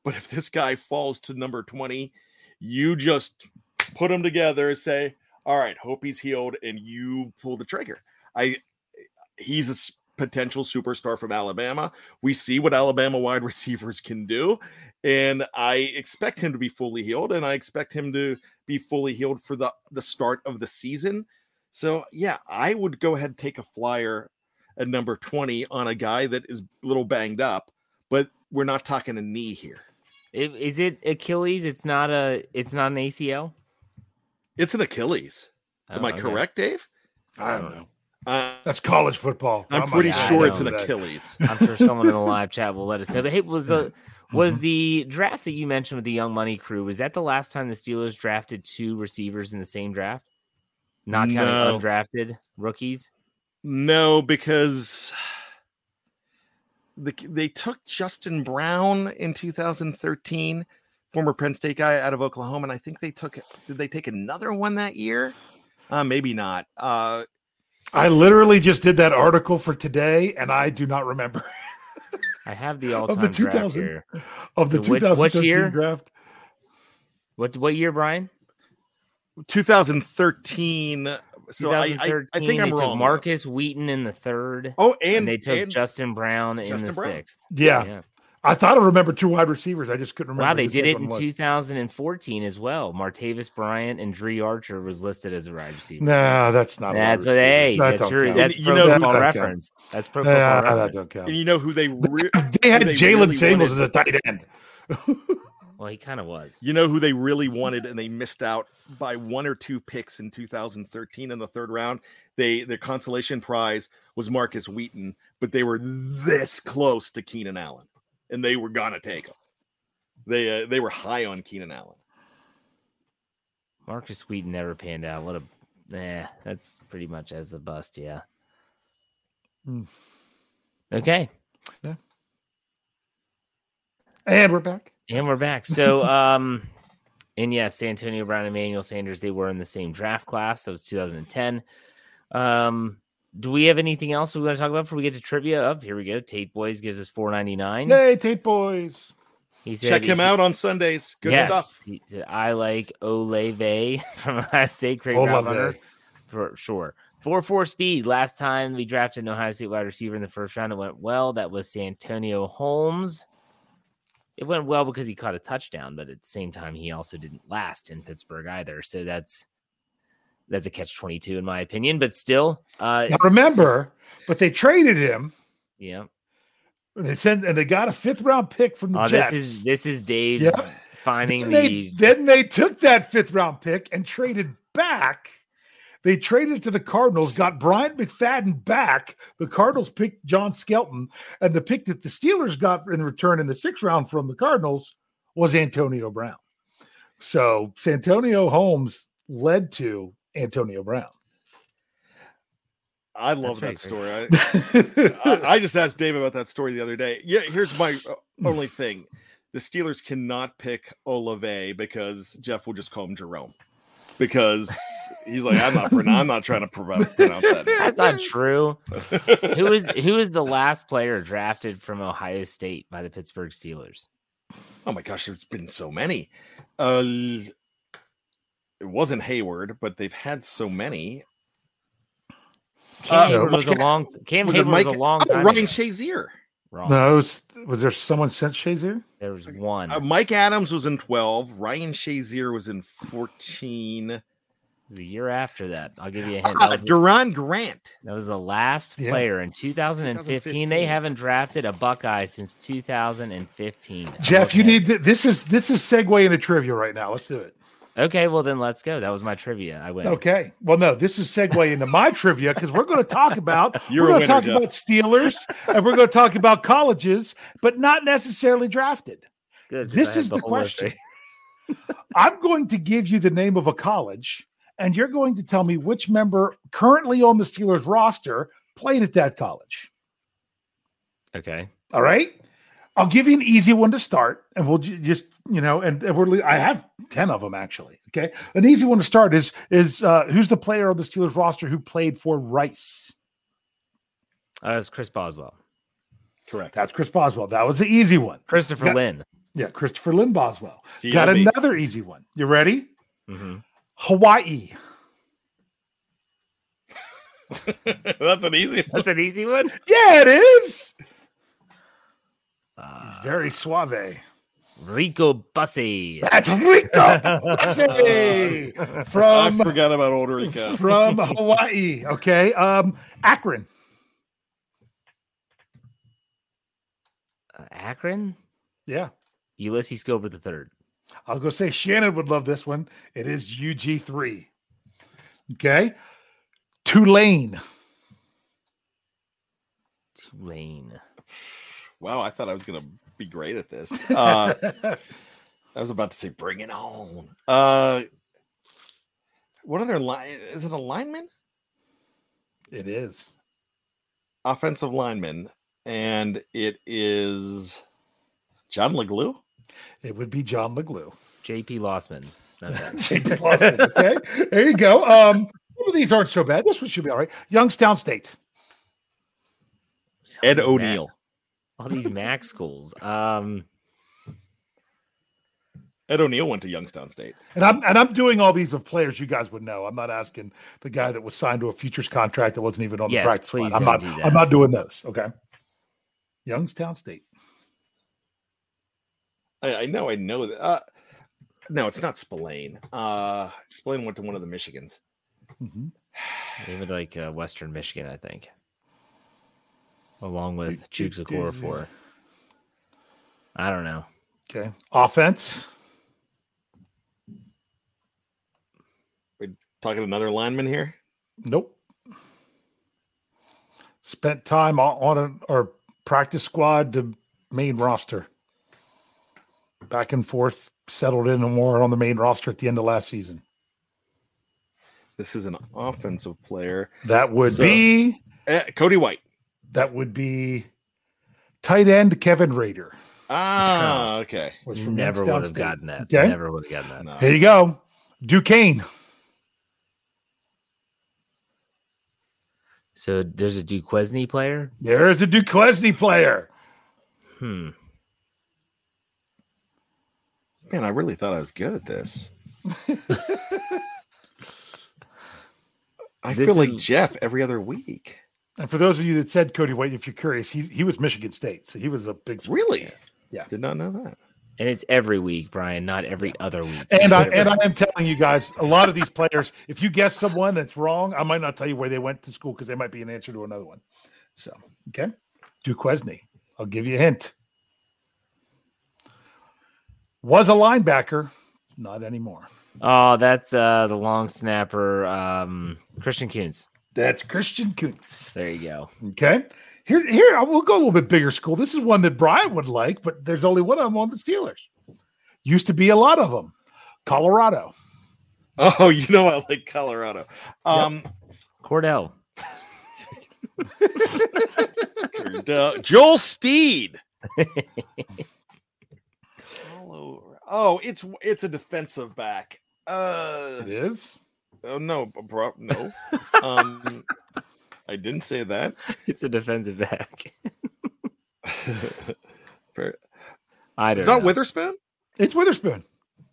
S2: but if this guy falls to number twenty, you just put them together and say, "All right, hope he's healed," and you pull the trigger. I he's a potential superstar from Alabama. We see what Alabama wide [LAUGHS] receivers can do, and I expect him to be fully healed, and I expect him to be fully healed for the the start of the season. So yeah, I would go ahead and take a flyer at number 20 on a guy that is a little banged up, but we're not talking a knee here.
S1: Is it Achilles? It's not a. It's not an ACL.
S2: It's an Achilles. Am
S1: Oh,
S2: I
S1: okay.
S2: correct, Dave?
S3: I don't know.
S2: Uh,
S3: That's college football.
S2: I'm
S3: I'm
S2: pretty
S3: not-
S2: sure it's an
S3: that.
S2: Achilles. [LAUGHS]
S1: I'm sure someone in the live [LAUGHS] chat will let us know. But hey, was the was the draft that you mentioned with the Young Money crew? Was that the last time the Steelers drafted two receivers in the same draft? Not counting
S2: No.
S1: undrafted rookies.
S2: No, because [SIGHS] the, they took Justin Brown in 2013, former Penn State guy out of Oklahoma, and I think they took. Did they take another one that year? Uh, maybe not. Uh,
S3: I literally just did that article for today, and I do not remember
S1: I have the [LAUGHS]
S3: of
S1: all-time
S3: the
S1: draft
S3: 2000
S1: here.
S3: of the
S1: So
S3: 2013
S1: which year?
S3: draft.
S1: What what year, Brian?
S2: 2013. So I, I, I think I'm
S1: they took
S2: wrong.
S1: Markus Wheaton in the third.
S2: Oh,
S1: and,
S2: and-
S1: they took
S2: and
S1: Justin Brown in
S2: Justin
S1: the
S2: Brown.
S1: sixth.
S3: Yeah. I thought I remember two wide receivers. I just couldn't remember.
S1: Wow, they
S3: the
S1: did it in
S3: was.
S1: 2014 as well. Martavis Bryant and Dri Archer was listed as a wide receiver.
S3: No, that's not. a wide
S1: That's what hey,
S3: That
S1: that's
S3: don't
S1: true.
S3: count.
S1: That's
S2: You know who
S1: football
S3: that count.
S1: reference. That's pro football
S3: that
S1: reference.
S3: don't count.
S2: And you know who they re- [LAUGHS]
S3: They had
S2: they
S3: Jaylen
S2: really
S3: Samuels as a tight end. [LAUGHS]
S1: Well, he kind of was.
S2: You know who they really wanted, and they missed out by one or two picks in 2013 in the third round. They their consolation prize was Markus Wheaton, but they were this close to Keenan Allen, and they were gonna take him. They uh, they were high on Keenan Allen.
S1: Markus Wheaton never panned out. What a yeah, that's pretty much as a bust, yeah.
S3: Hmm.
S1: Okay.
S3: Yeah. And we're back.
S1: And we're back. So [LAUGHS] um and yes, Antonio Brown and Emmanuel Sanders, they were in the same draft class. That was 2010. Um do we have anything else we want to talk about before we get to trivia? Up here we go. Tate Boys gives us 499.
S3: Hey, Tate Boys.
S1: He said
S2: Check him
S1: he-
S2: out on Sundays. Good
S1: yes,
S2: stuff.
S1: he I like Olave [LAUGHS] from Ohio State. Great
S3: Olave.
S1: route runner for sure. Four four speed. Last time we drafted an Ohio State wide receiver in the first round, it went well. That was Santonio Holmes. It went well because he caught a touchdown, but at the same time, he also didn't last in Pittsburgh either. So that's that's a catch twenty two in my opinion. But still, uh,
S3: Now remember, but they traded him.
S1: yeah.
S3: They sent and they got a fifth round pick from the
S1: Oh,
S3: Jets.
S1: this is this is Dave's
S3: Yep.
S1: finding
S3: then,
S1: the
S3: they, then they took that fifth round pick and traded back. They traded to the Cardinals, got Bryant McFadden back. The Cardinals picked John Skelton, and the pick that the Steelers got in return in the sixth round from the Cardinals was Antonio Brown. So Santonio Holmes led to Antonio Brown.
S2: I love that
S1: That's right,
S2: story. I, [LAUGHS] I, I just asked Dave about that story the other day. Yeah, here's my uh, only thing: the Steelers cannot pick Olave because Jeff will just call him Jerome because he's like, I'm not, pronoun- I'm not trying to pronounce, pronounce that.
S1: That's not true. [LAUGHS] who is who is the last player drafted from Ohio State by the Pittsburgh Steelers?
S2: Oh my gosh, there's been so many. Uh, it wasn't Hayward, but they've had so many.
S1: Cam
S2: Uh,
S1: Hayward was a long Cam
S2: Was it
S1: Hayward was
S2: Mike-
S1: a long
S2: oh,
S1: time.
S2: Ryan
S1: ago.
S2: Shazier.
S1: Wrong.
S3: No, was, was there someone sent Shazier?
S1: There was one.
S2: Uh, Mike Adams was in 12. Ryan Shazier was in 14.
S1: the year after that. I'll give you a hint.
S2: Ah,
S1: That was, the,
S2: Doran Grant.
S1: that was the last
S3: Yeah.
S1: player in 2015. They haven't drafted a Buckeye since 2015. I'm
S3: Jeff, you need th- this is this is segue into trivia right now. Let's do it.
S1: Okay, well then let's go. That was my trivia. I win.
S3: Okay. Well, no, this is segue into my [LAUGHS] trivia because we're going to talk about
S2: You're
S3: we're going to talk
S2: Jeff.
S3: about Steelers and we're going to talk about colleges, but not necessarily drafted.
S1: Good.
S3: This is the
S1: whole
S3: question. [LAUGHS] I'm going to give you the name of a college, and you're going to tell me which member currently on the Steelers roster played at that college.
S1: Okay.
S3: All right. I'll give you an easy one to start, and we'll just, you know, and, and we're, I have 10 of them actually. Okay. An easy one to start is, is, uh, who's the player on the Steelers roster who played for Rice?
S1: Uh, it's Chris Boswell.
S2: Correct.
S3: That's Chris Boswell. That was the easy one.
S1: Christopher
S3: Yeah.
S1: Lynn.
S3: Yeah. Christopher Lynn Boswell. Got another easy one. You ready?
S1: hmm
S3: Hawaii. [LAUGHS]
S2: That's an easy one.
S1: That's an easy one.
S3: Yeah, it is.
S1: Uh,
S3: Very suave.
S1: Rico Bussey.
S3: That's Rico Bussey [LAUGHS] from
S2: I forgot about Old Rico. [LAUGHS]
S3: from Hawaii. Okay. Um, Akron.
S1: Uh, Akron.
S3: Yeah.
S1: Ulysses Gilbert the third.
S3: I was going to say Shannon would love this one. It is UG3. Okay. Tulane.
S1: Tulane.
S2: Wow, I thought I was going to be great at this. [LAUGHS] Uh, I was about to say, bring it on. Uh, what are their line? Is it a lineman?
S3: it is.
S2: Offensive lineman. And it is John Leglue.
S3: It would be John McGlue.
S1: J.P. Lossman. Okay.
S3: JP Lawson, okay. There you go. Um, some of these aren't so bad. This one should be all right. Youngstown State.
S2: Ed
S1: All
S2: O'Neill.
S1: Mac- All these Mac [LAUGHS] schools. Um,
S2: Ed O'Neill went to Youngstown State.
S3: And I'm and I'm doing all these of players you guys would know. I'm not asking the guy that was signed to a futures contract that wasn't even on
S1: Yes,
S3: the practice
S1: please
S3: squad. I'm
S1: don't do that.
S3: I'm not doing those. Okay. Youngstown State.
S2: I, I know, I know that. Uh, no, it's not Spillane. Uh, Spillane went to one of the Michigans.
S3: Mhm.
S1: even like uh, Western Michigan, I think, along with
S3: Do, do,
S1: Chuks
S3: do,
S1: Okorafor. I don't know.
S3: Okay. Offense.
S2: We're talking another lineman here.
S3: Nope. Spent time on, on a or practice squad to main roster. Back and forth, settled in and more on the main roster at the end of last season.
S2: This is an offensive player.
S3: That would
S2: So-
S3: be
S2: Eh, Cody White.
S3: That would be tight end Kevin Rader.
S2: Ah, okay. [LAUGHS]
S3: Was from
S1: Never would have
S3: State.
S1: gotten that.
S3: Okay.
S1: Never would have gotten that.
S2: No.
S3: Here you go. Duquesne.
S1: So there's a Duquesne player.
S3: There is a Duquesne player.
S1: Hmm.
S2: Man, I really thought I was good at this. [LAUGHS] I
S1: This
S2: feel like
S1: is-
S2: Jeff every other week.
S3: And for those of you that said Cody White, if you're curious, he he was Michigan State, so he was a big
S2: Really?
S3: Yeah.
S2: Did not know that.
S1: And it's every week, Brian, not every other week.
S3: And I and I am telling you guys, a lot of these players, if you guess someone that's wrong, I might not tell you where they went to school because they might be an answer to another one. So okay, Duquesne. I'll give you a hint. Was a linebacker, not anymore.
S1: Oh, that's uh the long snapper, um, Christian Kuntz.
S3: That's Christian Kuntz.
S1: There you go.
S3: Okay. Here, here, we'll go a little bit bigger school. This is one that Brian would like, but there's only one of them on the Steelers. Used to be a lot of them. Colorado.
S2: Oh, you know I like Colorado. Um
S1: Kordell.
S2: Kordell- Joel Steed. Oh, it's it's a defensive back. Uh
S3: It is.
S2: Oh no, bro, no. [LAUGHS] Um I didn't say that.
S1: It's a defensive back. [LAUGHS]
S2: Fair-
S1: I don't
S2: It's not
S1: know.
S2: Witherspoon?
S3: It's Witherspoon.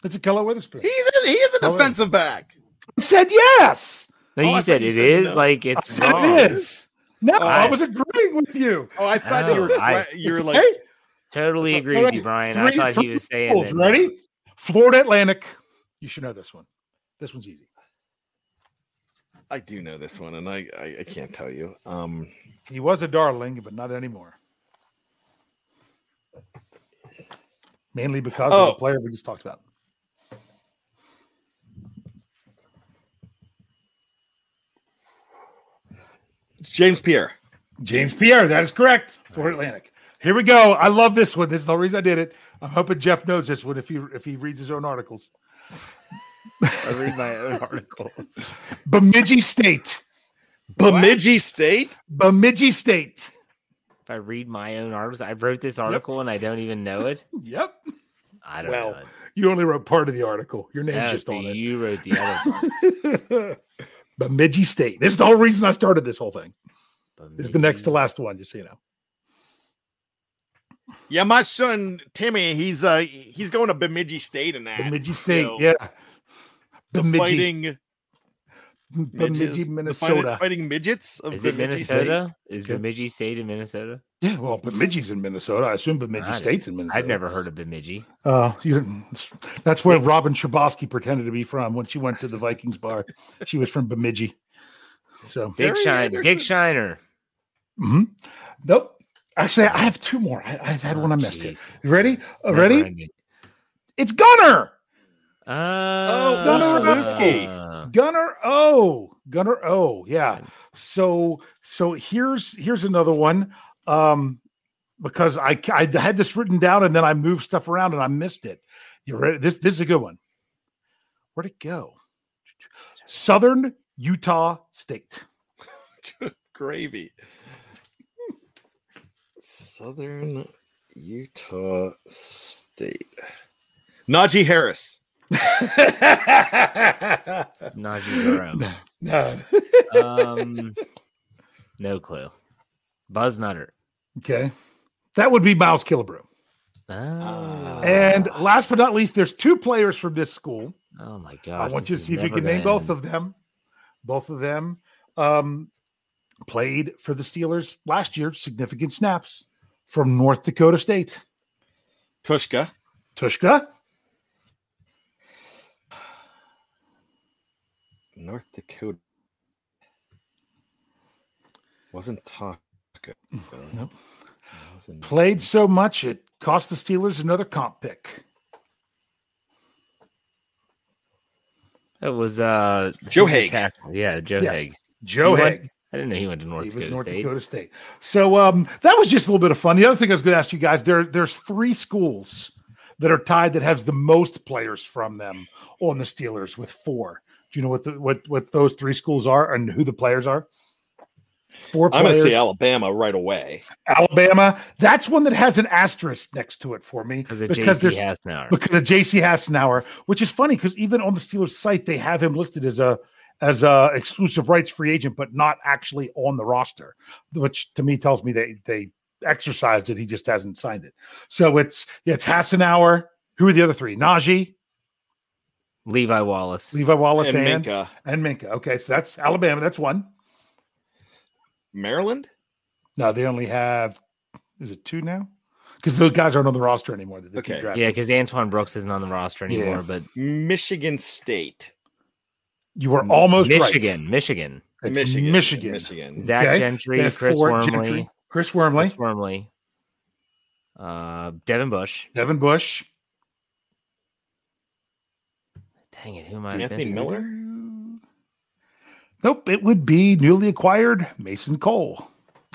S3: It's Ahkello Witherspoon.
S2: He's a, he is a
S3: Oh,
S2: defensive back.
S3: I said yes.
S1: No,
S2: Oh,
S1: you
S2: thought
S1: said
S2: you
S1: it
S2: said
S1: is
S2: no.
S1: like
S3: I
S1: it's
S3: said
S1: wrong.
S3: it is. No, I
S1: I-
S3: was agreeing with you.
S2: Oh, I thought you
S1: Oh,
S2: were
S1: I-
S2: you were like
S3: Okay?
S1: Totally agree
S3: All
S1: with you,
S3: right,
S1: Brian. I thought he
S3: three
S1: was saying
S3: schools.
S1: that.
S3: Ready? Florida Atlantic. You should know this one. This one's easy.
S2: I do know this one, and I, I I can't tell you. Um,
S3: He was a darling, but not anymore. Mainly because of
S2: Oh.
S3: the player we just talked about.
S2: James Pierre.
S3: James Pierre, that is correct. Florida Atlantic. Here we go. I love this one. This is the reason I did it. I'm hoping Jeff knows this one if he if he reads his own articles.
S1: I read my own articles.
S3: Bemidji State.
S2: Bemidji State.
S3: Bemidji State.
S1: If I read my own articles, I wrote this article and I don't even know it. [LAUGHS]
S3: Yep.
S1: I don't
S3: Well,
S1: know. it.
S3: you only wrote part of the article. Your name's
S1: That
S3: just
S1: would
S3: on it.
S1: You wrote the other part. [LAUGHS]
S3: Bemidji State. This is the whole reason I started this whole thing. This is the next to last one, just so you know.
S2: Yeah, my son Timmy, he's uh he's going to Bemidji State in that.
S3: Bemidji State.
S2: So,
S3: yeah.
S2: The
S3: Bemidji,
S2: fighting
S3: Bemidji,
S2: midgets- the fighting-
S3: Minnesota.
S2: fighting midgets of
S1: Is it
S2: Bemidji State.
S1: Minnesota? Is Bemidji State in Minnesota?
S3: Yeah, well, Bemidji's in Minnesota. I assume Bemidji
S1: I
S3: State's in Minnesota.
S1: I've never heard of Bemidji.
S3: Uh, you didn't. That's where Robin Scherbatsky pretended to be from when she went to the Vikings bar. She was from Bemidji. So,
S1: Dick
S2: Gary
S1: Shiner.
S2: Anderson.
S1: Dick Shiner.
S3: mhm. nope. Actually, I have two more. I, I've had one I missed here.
S1: Jeez.
S3: You ready? Uh, ready?
S1: ending.
S3: It's Gunner.
S1: Oh,
S2: Wasilewski.
S1: uh,
S3: Gunner O. Gunner O. Yeah. So so here's here's another one. Um because I I had this written down and then I moved stuff around and I missed it. You ready? This this is a good one. Where'd it go? Southern Utah State. [LAUGHS]
S2: Good gravy. Southern Utah State. Najee Harris.
S1: Najee Burrow.
S3: no.
S1: Um, no clue. Buzz Nutter.
S3: Okay. That would be Miles Killebrew.
S1: Oh,
S3: And last but not least, there's two players from this school.
S1: oh my god!
S3: I want you to see if you can name both of them. Both of them um, played for the Steelers last year, significant snaps from North Dakota State.
S2: Tuszka.
S3: Tuszka,
S2: North Dakota. Wasn't Tuszka.
S3: Nope. Played so much it cost the Steelers another comp pick.
S1: It was uh
S2: Joe
S1: who's Haeg. Yeah, Joe
S3: Yeah,
S1: Haeg.
S3: Joe
S1: He went-
S3: Haeg.
S1: I didn't know he went to North
S3: He was
S1: Dakota
S3: North
S1: State.
S3: Dakota State. So um, that was just a little bit of fun. The other thing I was going to ask you guys there, there's three schools that are tied that has the most players from them on the Steelers with four. Do you know what the, what what those three schools are and who the players are? Four
S2: I'm going to say Alabama right away.
S3: Alabama. That's one that has an asterisk next to it for me
S1: Because of
S3: because
S1: JC
S3: there's
S1: Hassenauer.
S3: because of JC Hassenauer, which is funny because even on the Steelers site they have him listed as a as a exclusive rights free agent, but not actually on the roster, which to me tells me they they exercised it. He just hasn't signed it. So it's yeah, it's Hassenauer. Who are the other three? Najee,
S1: Levi Wallace.
S3: Levi Wallace,
S2: And
S3: and
S2: Minkah.
S3: and Minkah. Okay, so that's Alabama. That's one.
S2: Maryland?
S3: No, they only have is it two now? Because those guys aren't on the roster anymore. That they
S2: Okay.
S3: drafting.
S1: Yeah, because Antoine Brooks isn't on the roster anymore,
S3: Yeah.
S1: but
S2: Michigan State.
S3: you were almost
S1: Michigan,
S3: right.
S1: Michigan.
S3: It's
S2: Michigan.
S3: Michigan.
S2: Michigan.
S1: Zach
S3: Okay.
S1: Gentry, Chris Wormley,
S3: Gentry, Chris Wormley,
S1: Chris Wormley, uh, Devin Bush.
S3: Devin Bush,
S1: Dang it, who am I
S2: Anthony
S1: missing?
S2: Miller?
S3: Nope, it would be newly acquired Mason Cole.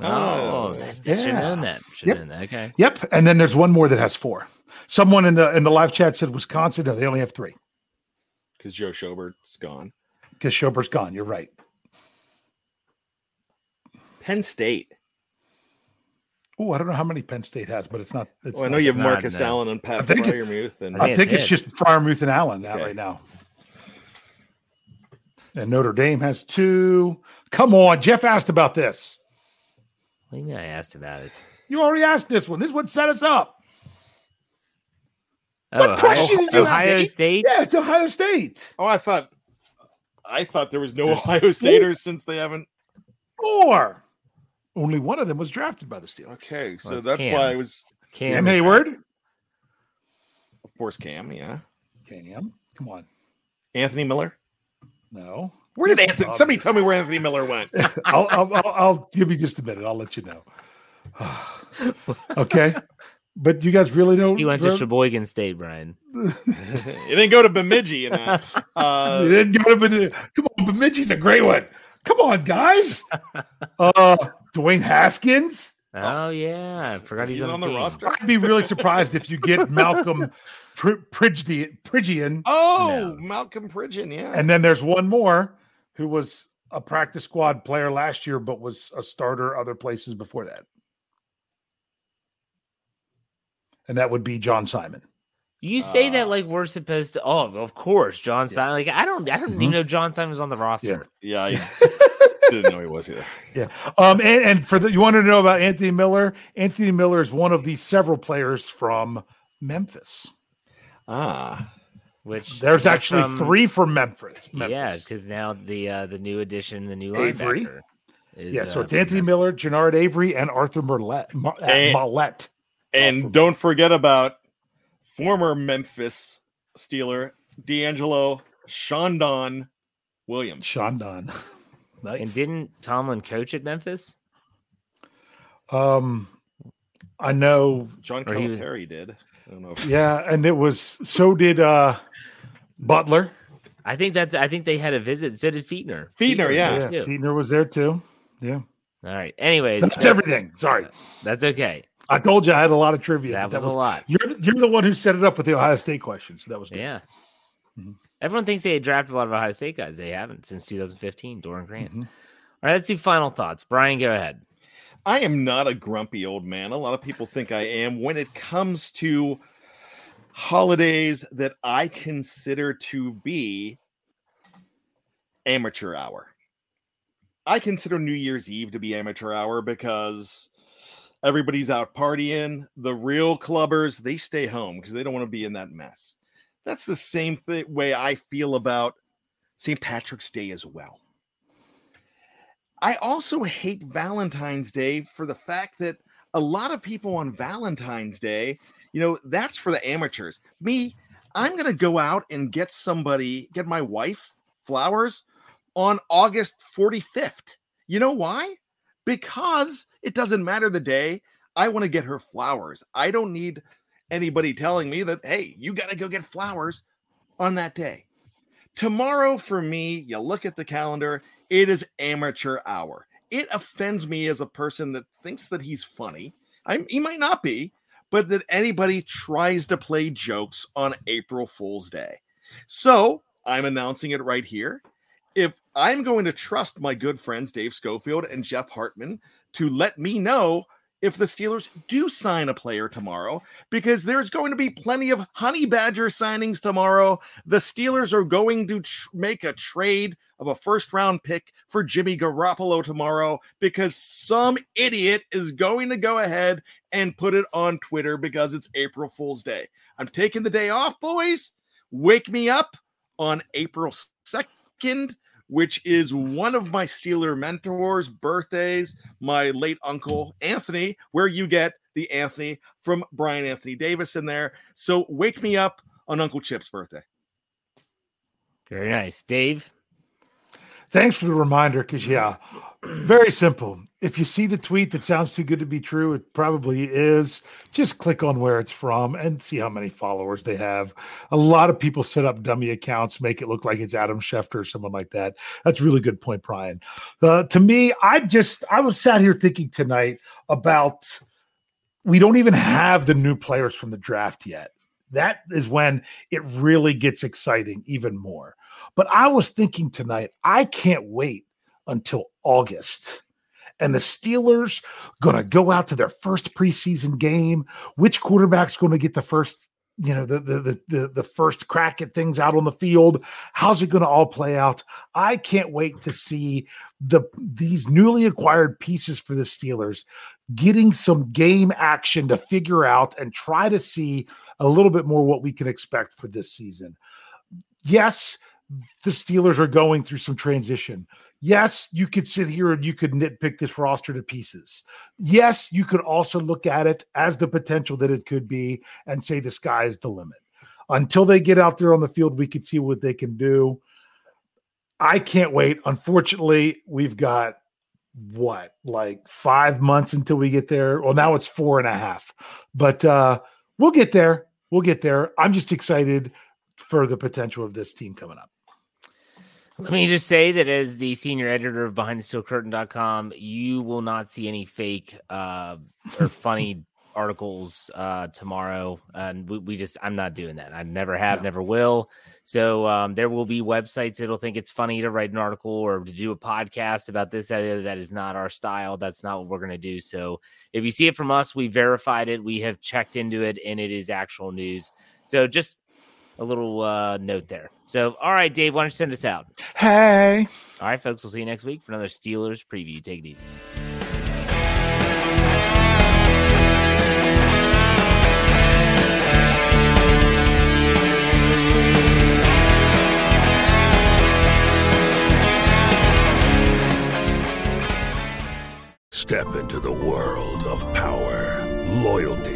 S1: Oh,
S2: Oh,
S1: I should have
S3: yeah.
S1: known that. Should
S3: Yep.
S1: have known that. Okay.
S3: Yep, and then there's one more that has four. Someone in the in the live chat said Wisconsin. No, they only have three
S2: Because Joe Schobert's gone.
S3: because Schobert's gone. You're right.
S2: Penn State.
S3: Oh, I don't know how many Penn State has, but it's not. It's
S2: Well, I
S3: not-
S2: know you have
S1: it's not,
S2: Marcus. Allen and Pat
S3: I think
S2: Freiermuth. And
S3: I
S1: think
S3: think
S1: it's
S3: it's just Freiermuth and Allen out
S2: Okay.
S3: right now. And Notre Dame has two. Come on, Jeff asked about this.
S1: What do you mean I asked about it?
S3: You already asked this one. This one set us up.
S1: Oh,
S3: What
S1: Ohio,
S3: question did you
S1: Ohio
S3: ask?
S1: State?
S3: Yeah, it's Ohio State.
S2: oh, I thought I thought there was no Ohio Staters since they haven't.
S3: Four. Only one of them was drafted by the Steelers.
S2: Okay, so
S1: Well,
S2: that's
S1: Cam.
S2: why I was,
S1: Cam
S3: Cam Hayward.
S2: of course, Cam. Yeah,
S3: Cam. Come on.
S2: Anthony Miller.
S3: No.
S2: Where did Anthony? Somebody tell me where Anthony Miller went. [LAUGHS]
S3: I'll, I'll, I'll, I'll give you just a minute. I'll let you know. [SIGHS] okay. But you guys really don't.
S1: He went to
S3: really-
S1: Sheboygan State, Brian. [LAUGHS]
S2: it didn't go to Bemidji. And [LAUGHS] uh,
S3: You didn't go to Bemidji. Come on, Bemidji's a great one. Come on, guys. Uh, Dwayne Haskins.
S1: Oh yeah, I forgot he's,
S2: he's on the
S1: team.
S2: roster.
S3: I'd be really surprised if you get Malcolm Pr- Pridgeon, Pridgeon.
S2: Oh, Malcolm Pridgeon. Yeah,
S3: And then there's one more who was a practice squad player last year, but was a starter other places before that. And that would be John Simon.
S1: You say
S2: Uh,
S1: that like we're supposed to. Oh, of course, John Simon. Like I don't, I don't
S3: Mhm.
S1: even know John Simon was on the roster.
S2: yeah, I [LAUGHS] didn't know he was either.
S3: Yeah. Um, and, and for the you wanted to know about Anthony Miller. Anthony Miller is one of the several players from Memphis.
S2: Ah,
S1: Which
S3: There's actually
S1: from-
S3: three from Memphis.
S1: Yeah, because now the uh the new addition, the new
S3: Avery.
S1: Is,
S3: yeah, so
S1: uh,
S3: it's Anthony Miller, Genard Avery, and Arthur Merlet, Ma- uh,
S2: And-
S3: Maulet.
S2: And don't forget about former Memphis Steeler DeAngelo Shondon Williams.
S3: Shondon. [LAUGHS] nice.
S1: And didn't Tomlin coach at Memphis?
S3: Um, I know.
S2: John
S1: Or was-
S2: Calipari did. I don't know. If,
S3: Yeah, and it was so did uh Butler.
S1: I think that's. I think they had a visit. So did Fichtner.
S2: Fichtner,
S1: was
S2: yeah.
S1: there,
S3: Yeah. Fichtner was there too. Yeah,
S1: All right. Anyways,
S3: that's everything. Sorry,
S1: that's okay.
S3: I told you I had a lot of trivia.
S1: That
S3: but
S1: was a lot.
S3: You're the, you're the one who set it up with the Ohio State question, so that was good.
S1: Yeah.
S3: Mhm.
S1: Everyone thinks they drafted a lot of Ohio State guys. They haven't since 2015. Doran Grant.
S3: Mhm.
S1: All right. Let's do final thoughts. Brian, go ahead.
S2: I am not a grumpy old man. A lot of people think I am when it comes to holidays that I consider to be amateur hour. I consider New Year's Eve to be amateur hour because everybody's out partying. The real clubbers, they stay home because they don't want to be in that mess. That's the same th- way I feel about St. Patrick's Day as well. I also hate Valentine's Day for the fact that a lot of people on Valentine's Day, you know, that's for the amateurs. Me, I'm going to go out and get somebody, get my wife flowers on August 45th. You know why? Because it doesn't matter the day. I want to get her flowers. I don't need anybody telling me that, hey, you got to go get flowers on that day. Tomorrow, for me, you look at the calendar, it is amateur hour. It offends me as a person that thinks that he's funny. I, he might not be, but that anybody tries to play jokes on April Fool's Day. So I'm announcing it right here. If I'm going to trust my good friends Dave Schofield and Jeff Hartman to let me know if the Steelers do sign a player tomorrow, because there's going to be plenty of Honey Badger signings tomorrow. The Steelers are going to tr- make a trade of a first round pick for Jimmy Garoppolo tomorrow because some idiot is going to go ahead and put it on Twitter because it's April Fool's Day. I'm taking the day off, boys. Wake me up on April 2nd which is one of my Steeler mentors' birthdays, my late uncle Anthony, where you get the Anthony from Brian Anthony Davis in there. So wake me up on Uncle Chip's birthday.
S1: Very nice. Dave?
S3: Thanks for the reminder because, yeah, very simple. If you see the tweet that sounds too good to be true, it probably is. Just click on where it's from and see how many followers they have. A lot of people set up dummy accounts, make it look like it's Adam Schefter or someone like that. That's really good point, Brian. Uh, to me, I just I was sat here thinking tonight about we don't even have the new players from the draft yet. That is when it really gets exciting even more. But I was thinking tonight, I can't wait until August. And the Steelers going to go out to their first preseason game. Which quarterback's going to get the first, you know, the, the the the first crack at things out on the field? How's it going to all play out? I can't wait to see the these newly acquired pieces for the Steelers getting some game action to figure out and try to see a little bit more what we can expect for this season. Yes, the Steelers are going through some transition. Yes, you could sit here and you could nitpick this roster to pieces. Yes, you could also look at it as the potential that it could be and say the sky is the limit. Until they get out there on the field, we can see what they can do. I can't wait. Unfortunately, we've got what, like five months until we get there. Well, now it's four and a half, but uh, we'll get there. We'll get there. I'm just excited for the potential of this team coming up.
S1: Let me just say that as the senior editor of BehindTheSteelCurtain.com, you will not see any fake uh, or funny [LAUGHS] articles uh, tomorrow. And we, we, just, I'm not doing that. I never have, no. never will. So um, there will be websites that'll think it's funny to write an article or to do a podcast about this. That, that is not our style. That's not what we're going to do. So if you see it from us, we verified it. We have checked into it and it is actual news. So just a little uh, note there. So, all right, Dave, why don't you send us out?
S3: Hey.
S1: All right, folks, we'll see you next week for another Steelers preview. Take it easy.
S4: Step into the world of power, loyalty